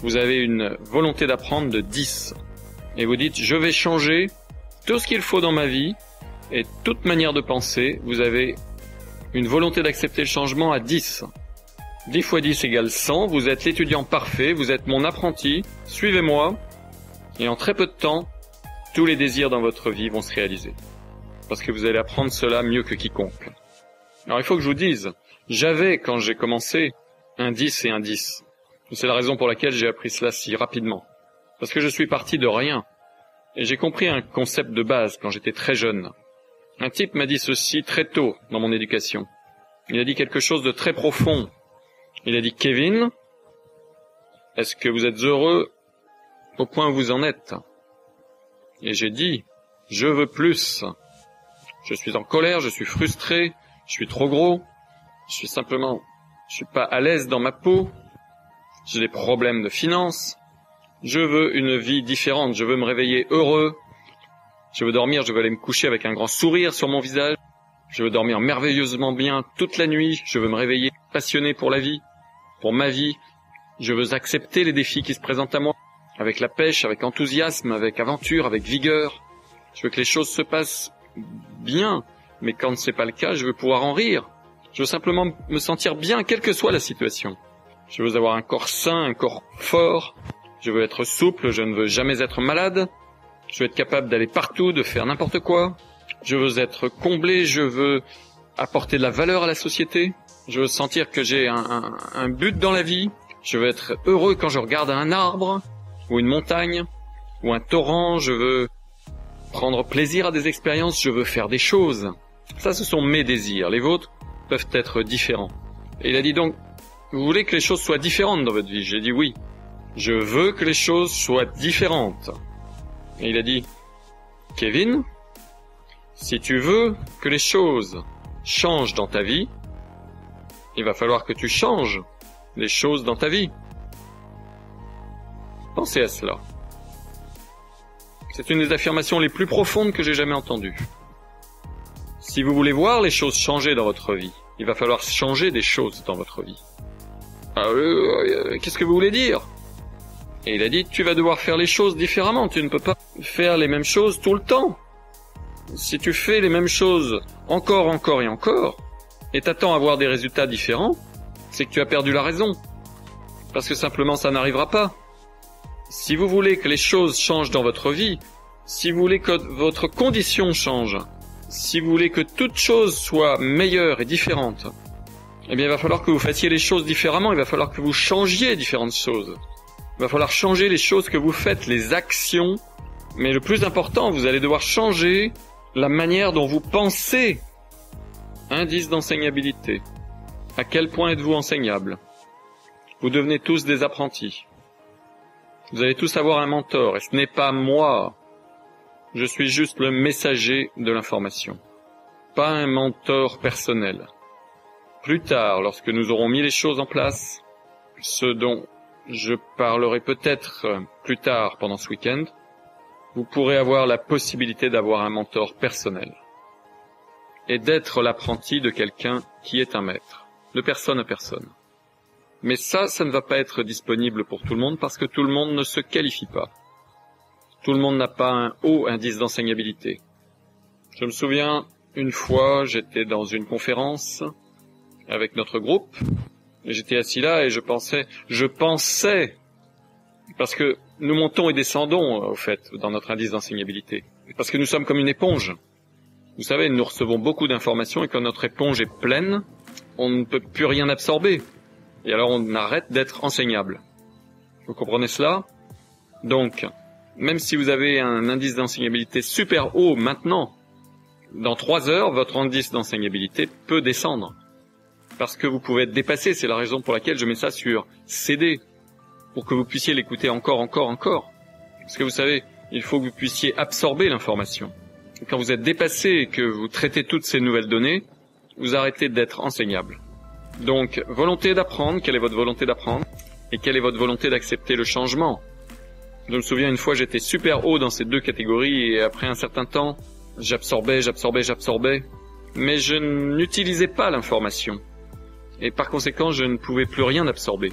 Speaker 1: Vous avez une volonté d'apprendre de 10. et vous dites je vais changer tout ce qu'il faut dans ma vie et toute manière de penser, vous avez une volonté d'accepter le changement à 10. 10 fois 10 égale 100, vous êtes l'étudiant parfait, vous êtes mon apprenti, suivez-moi, et en très peu de temps, tous les désirs dans votre vie vont se réaliser. Parce que vous allez apprendre cela mieux que quiconque. Alors il faut que je vous dise, j'avais, quand j'ai commencé, un 10 et un 10. C'est la raison pour laquelle j'ai appris cela si rapidement. Parce que je suis parti de rien. Et j'ai compris un concept de base quand j'étais très jeune. Un type m'a dit ceci très tôt dans mon éducation. Il a dit quelque chose de très profond. Il a dit, Kevin, est-ce que vous êtes heureux au point où vous en êtes? Et j'ai dit, je veux plus. Je suis en colère, je suis frustré, je suis trop gros, je suis simplement, je suis pas à l'aise dans ma peau, j'ai des problèmes de finances, je veux une vie différente, je veux me réveiller heureux, je veux dormir, je veux aller me coucher avec un grand sourire sur mon visage. Je veux dormir merveilleusement bien toute la nuit. Je veux me réveiller passionné pour la vie, pour ma vie. Je veux accepter les défis qui se présentent à moi, avec la pêche, avec enthousiasme, avec aventure, avec vigueur. Je veux que les choses se passent bien, mais quand ce n'est pas le cas, je veux pouvoir en rire. Je veux simplement me sentir bien, quelle que soit la situation. Je veux avoir un corps sain, un corps fort. Je veux être souple, je ne veux jamais être malade. Je veux être capable d'aller partout, de faire n'importe quoi. Je veux être comblé, je veux apporter de la valeur à la société. Je veux sentir que j'ai un, but dans la vie. Je veux être heureux quand je regarde un arbre, ou une montagne, ou un torrent. Je veux prendre plaisir à des expériences. Je veux faire des choses. Ça, ce sont mes désirs. Les vôtres peuvent être différents. Et il a dit donc, vous voulez que les choses soient différentes dans votre vie? J'ai dit oui. Je veux que les choses soient différentes. Et il a dit, Kevin, si tu veux que les choses changent dans ta vie, il va falloir que tu changes les choses dans ta vie. Pensez à cela. C'est une des affirmations les plus profondes que j'ai jamais entendues. Si vous voulez voir les choses changer dans votre vie, il va falloir changer des choses dans votre vie. Ah, euh, euh, Qu'est-ce que vous voulez dire? Et il a dit, tu vas devoir faire les choses différemment. Tu ne peux pas faire les mêmes choses tout le temps. Si tu fais les mêmes choses encore, encore et encore, et t'attends à avoir des résultats différents, c'est que tu as perdu la raison. Parce que simplement ça n'arrivera pas. Si vous voulez que les choses changent dans votre vie, si vous voulez que votre condition change, si vous voulez que toute chose soit meilleure et différente, eh bien il va falloir que vous fassiez les choses différemment, il va falloir que vous changiez différentes choses. Il va falloir changer les choses que vous faites, les actions mais le plus important, vous allez devoir changer la manière dont vous pensez. Indice d'enseignabilité. À quel point êtes-vous enseignable? Vous devenez tous des apprentis. Vous allez tous avoir un mentor, et ce n'est pas moi. Je suis juste le messager de l'information, pas un mentor personnel. Plus tard, lorsque nous aurons mis les choses en place, ce dont je parlerai peut-être plus tard pendant ce week-end, vous pourrez avoir la possibilité d'avoir un mentor personnel et d'être l'apprenti de quelqu'un qui est un maître, de personne à personne. Mais ça, ça ne va pas être disponible pour tout le monde parce que tout le monde ne se qualifie pas. Tout le monde n'a pas un haut indice d'enseignabilité. Je me souviens, une fois, j'étais dans une conférence avec notre groupe, j'étais assis là et je pensais, je pensais, parce que nous montons et descendons, euh, au fait, dans notre indice d'enseignabilité. Parce que nous sommes comme une éponge. Vous savez, nous recevons beaucoup d'informations et quand notre éponge est pleine, on ne peut plus rien absorber. Et alors on arrête d'être enseignable. Vous comprenez cela? Donc, même si vous avez un indice d'enseignabilité super haut maintenant, dans trois heures, votre indice d'enseignabilité peut descendre. Parce que vous pouvez être dépassé, c'est la raison pour laquelle je mets ça sur CD, pour que vous puissiez l'écouter encore, encore, encore. Parce que vous savez, il faut que vous puissiez absorber l'information. Quand vous êtes dépassé et que vous traitez toutes ces nouvelles données, vous arrêtez d'être enseignable. Donc, volonté d'apprendre, quelle est votre volonté d'apprendre Et quelle est votre volonté d'accepter le changement? Je me souviens une fois, j'étais super haut dans ces deux catégories et après un certain temps, j'absorbais, j'absorbais, j'absorbais, mais je n'utilisais pas l'information. Et par conséquent, je ne pouvais plus rien absorber.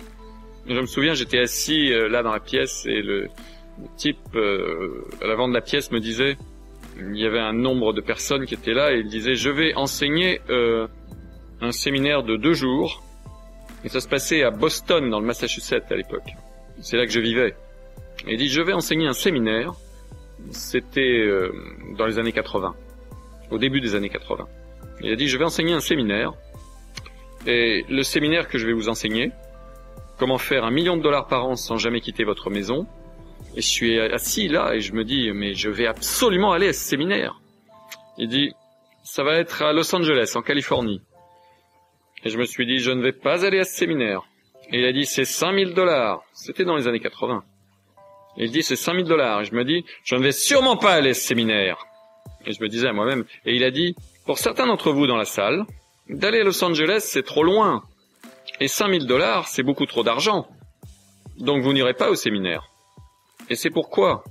Speaker 1: Je me souviens, j'étais assis euh, là dans la pièce et le, type, euh, à l'avant de la pièce, me disait, il y avait un nombre de personnes qui étaient là et il disait, je vais enseigner euh, un séminaire de deux jours. Et ça se passait à Boston, dans le Massachusetts à l'époque. C'est là que je vivais. Et il dit, je vais enseigner un séminaire. C'était euh, dans les années 80, au début des années 80. Il a dit, je vais enseigner un séminaire. Et le séminaire que je vais vous enseigner, comment faire un million de dollars par an sans jamais quitter votre maison. Et je suis assis là et je me dis, mais je vais absolument aller à ce séminaire. Il dit, ça va être à Los Angeles, en Californie. Et je me suis dit, je ne vais pas aller à ce séminaire. Et il a dit, c'est 5000 dollars. C'était dans les années 80. Et il dit, c'est 5000 dollars. Et je me dis, je ne vais sûrement pas aller à ce séminaire. Et je me disais à moi-même, et il a dit, pour certains d'entre vous dans la salle, d'aller à Los Angeles, c'est trop loin. Et 5000 dollars, c'est beaucoup trop d'argent. Donc vous n'irez pas au séminaire. Et c'est pourquoi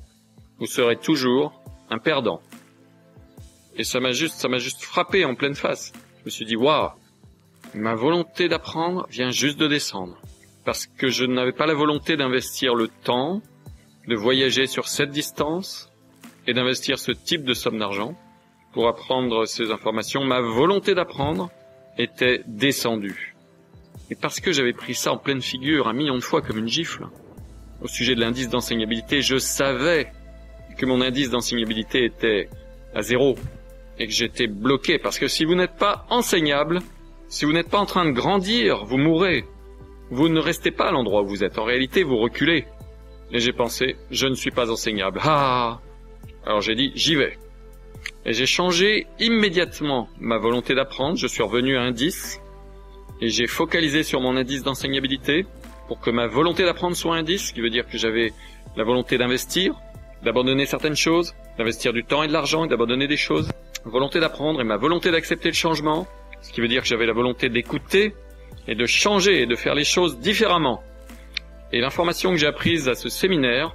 Speaker 1: vous serez toujours un perdant. Et ça m'a juste, ça m'a juste frappé en pleine face. Je me suis dit, waouh, ma volonté d'apprendre vient juste de descendre. Parce que je n'avais pas la volonté d'investir le temps, de voyager sur cette distance et d'investir ce type de somme d'argent pour apprendre ces informations. Ma volonté d'apprendre était descendue. Et parce que j'avais pris ça en pleine figure un million de fois comme une gifle, au sujet de l'indice d'enseignabilité, je savais que mon indice d'enseignabilité était à zéro et que j'étais bloqué parce que si vous n'êtes pas enseignable, si vous n'êtes pas en train de grandir, vous mourrez. Vous ne restez pas à l'endroit où vous êtes. En réalité, vous reculez. Et j'ai pensé, je ne suis pas enseignable. Ah Alors j'ai dit, j'y vais. J'ai changé immédiatement ma volonté d'apprendre. Je suis revenu à un 10 et j'ai focalisé sur mon indice d'enseignabilité pour que ma volonté d'apprendre soit un 10, ce qui veut dire que j'avais la volonté d'investir, d'abandonner certaines choses, d'investir du temps et de l'argent et d'abandonner des choses, volonté d'apprendre et ma volonté d'accepter le changement, ce qui veut dire que j'avais la volonté d'écouter et de changer et de faire les choses différemment. Et l'information que j'ai apprise à ce séminaire,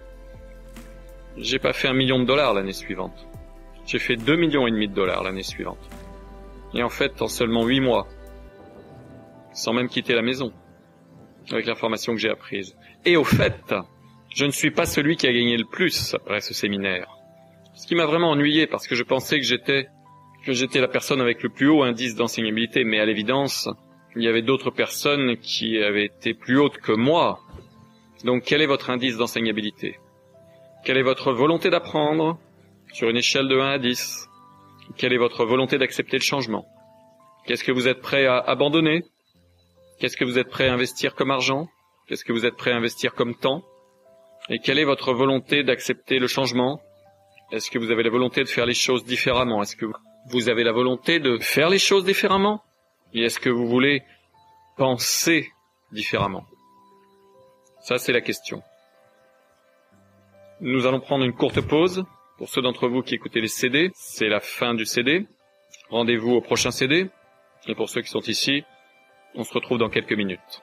Speaker 1: j'ai pas fait un million de dollars l'année suivante. J'ai fait deux millions et demi de dollars l'année suivante. Et en fait, en seulement huit mois, sans même quitter la maison, avec l'information que j'ai apprise. Et au fait, je ne suis pas celui qui a gagné le plus après ce séminaire. Ce qui m'a vraiment ennuyé parce que je pensais que j'étais que j'étais la personne avec le plus haut indice d'enseignabilité, mais à l'évidence, il y avait d'autres personnes qui avaient été plus hautes que moi. Donc quel est votre indice d'enseignabilité? Quelle est votre volonté d'apprendre? Sur une échelle de 1 à 10 Quelle est votre volonté d'accepter le changement? Qu'est-ce que vous êtes prêt à abandonner? Qu'est-ce que vous êtes prêt à investir comme argent? Qu'est-ce que vous êtes prêt à investir comme temps? Et quelle est votre volonté d'accepter le changement? Est-ce que vous avez la volonté de faire les choses différemment? Est-ce que vous avez la volonté de faire les choses différemment? Et est-ce que vous voulez penser différemment? Ça, c'est la question. Nous allons prendre une courte pause. Pour ceux d'entre vous qui écoutez les CD, c'est la fin du CD. Rendez-vous au prochain CD. Et pour ceux qui sont ici, on se retrouve dans quelques minutes.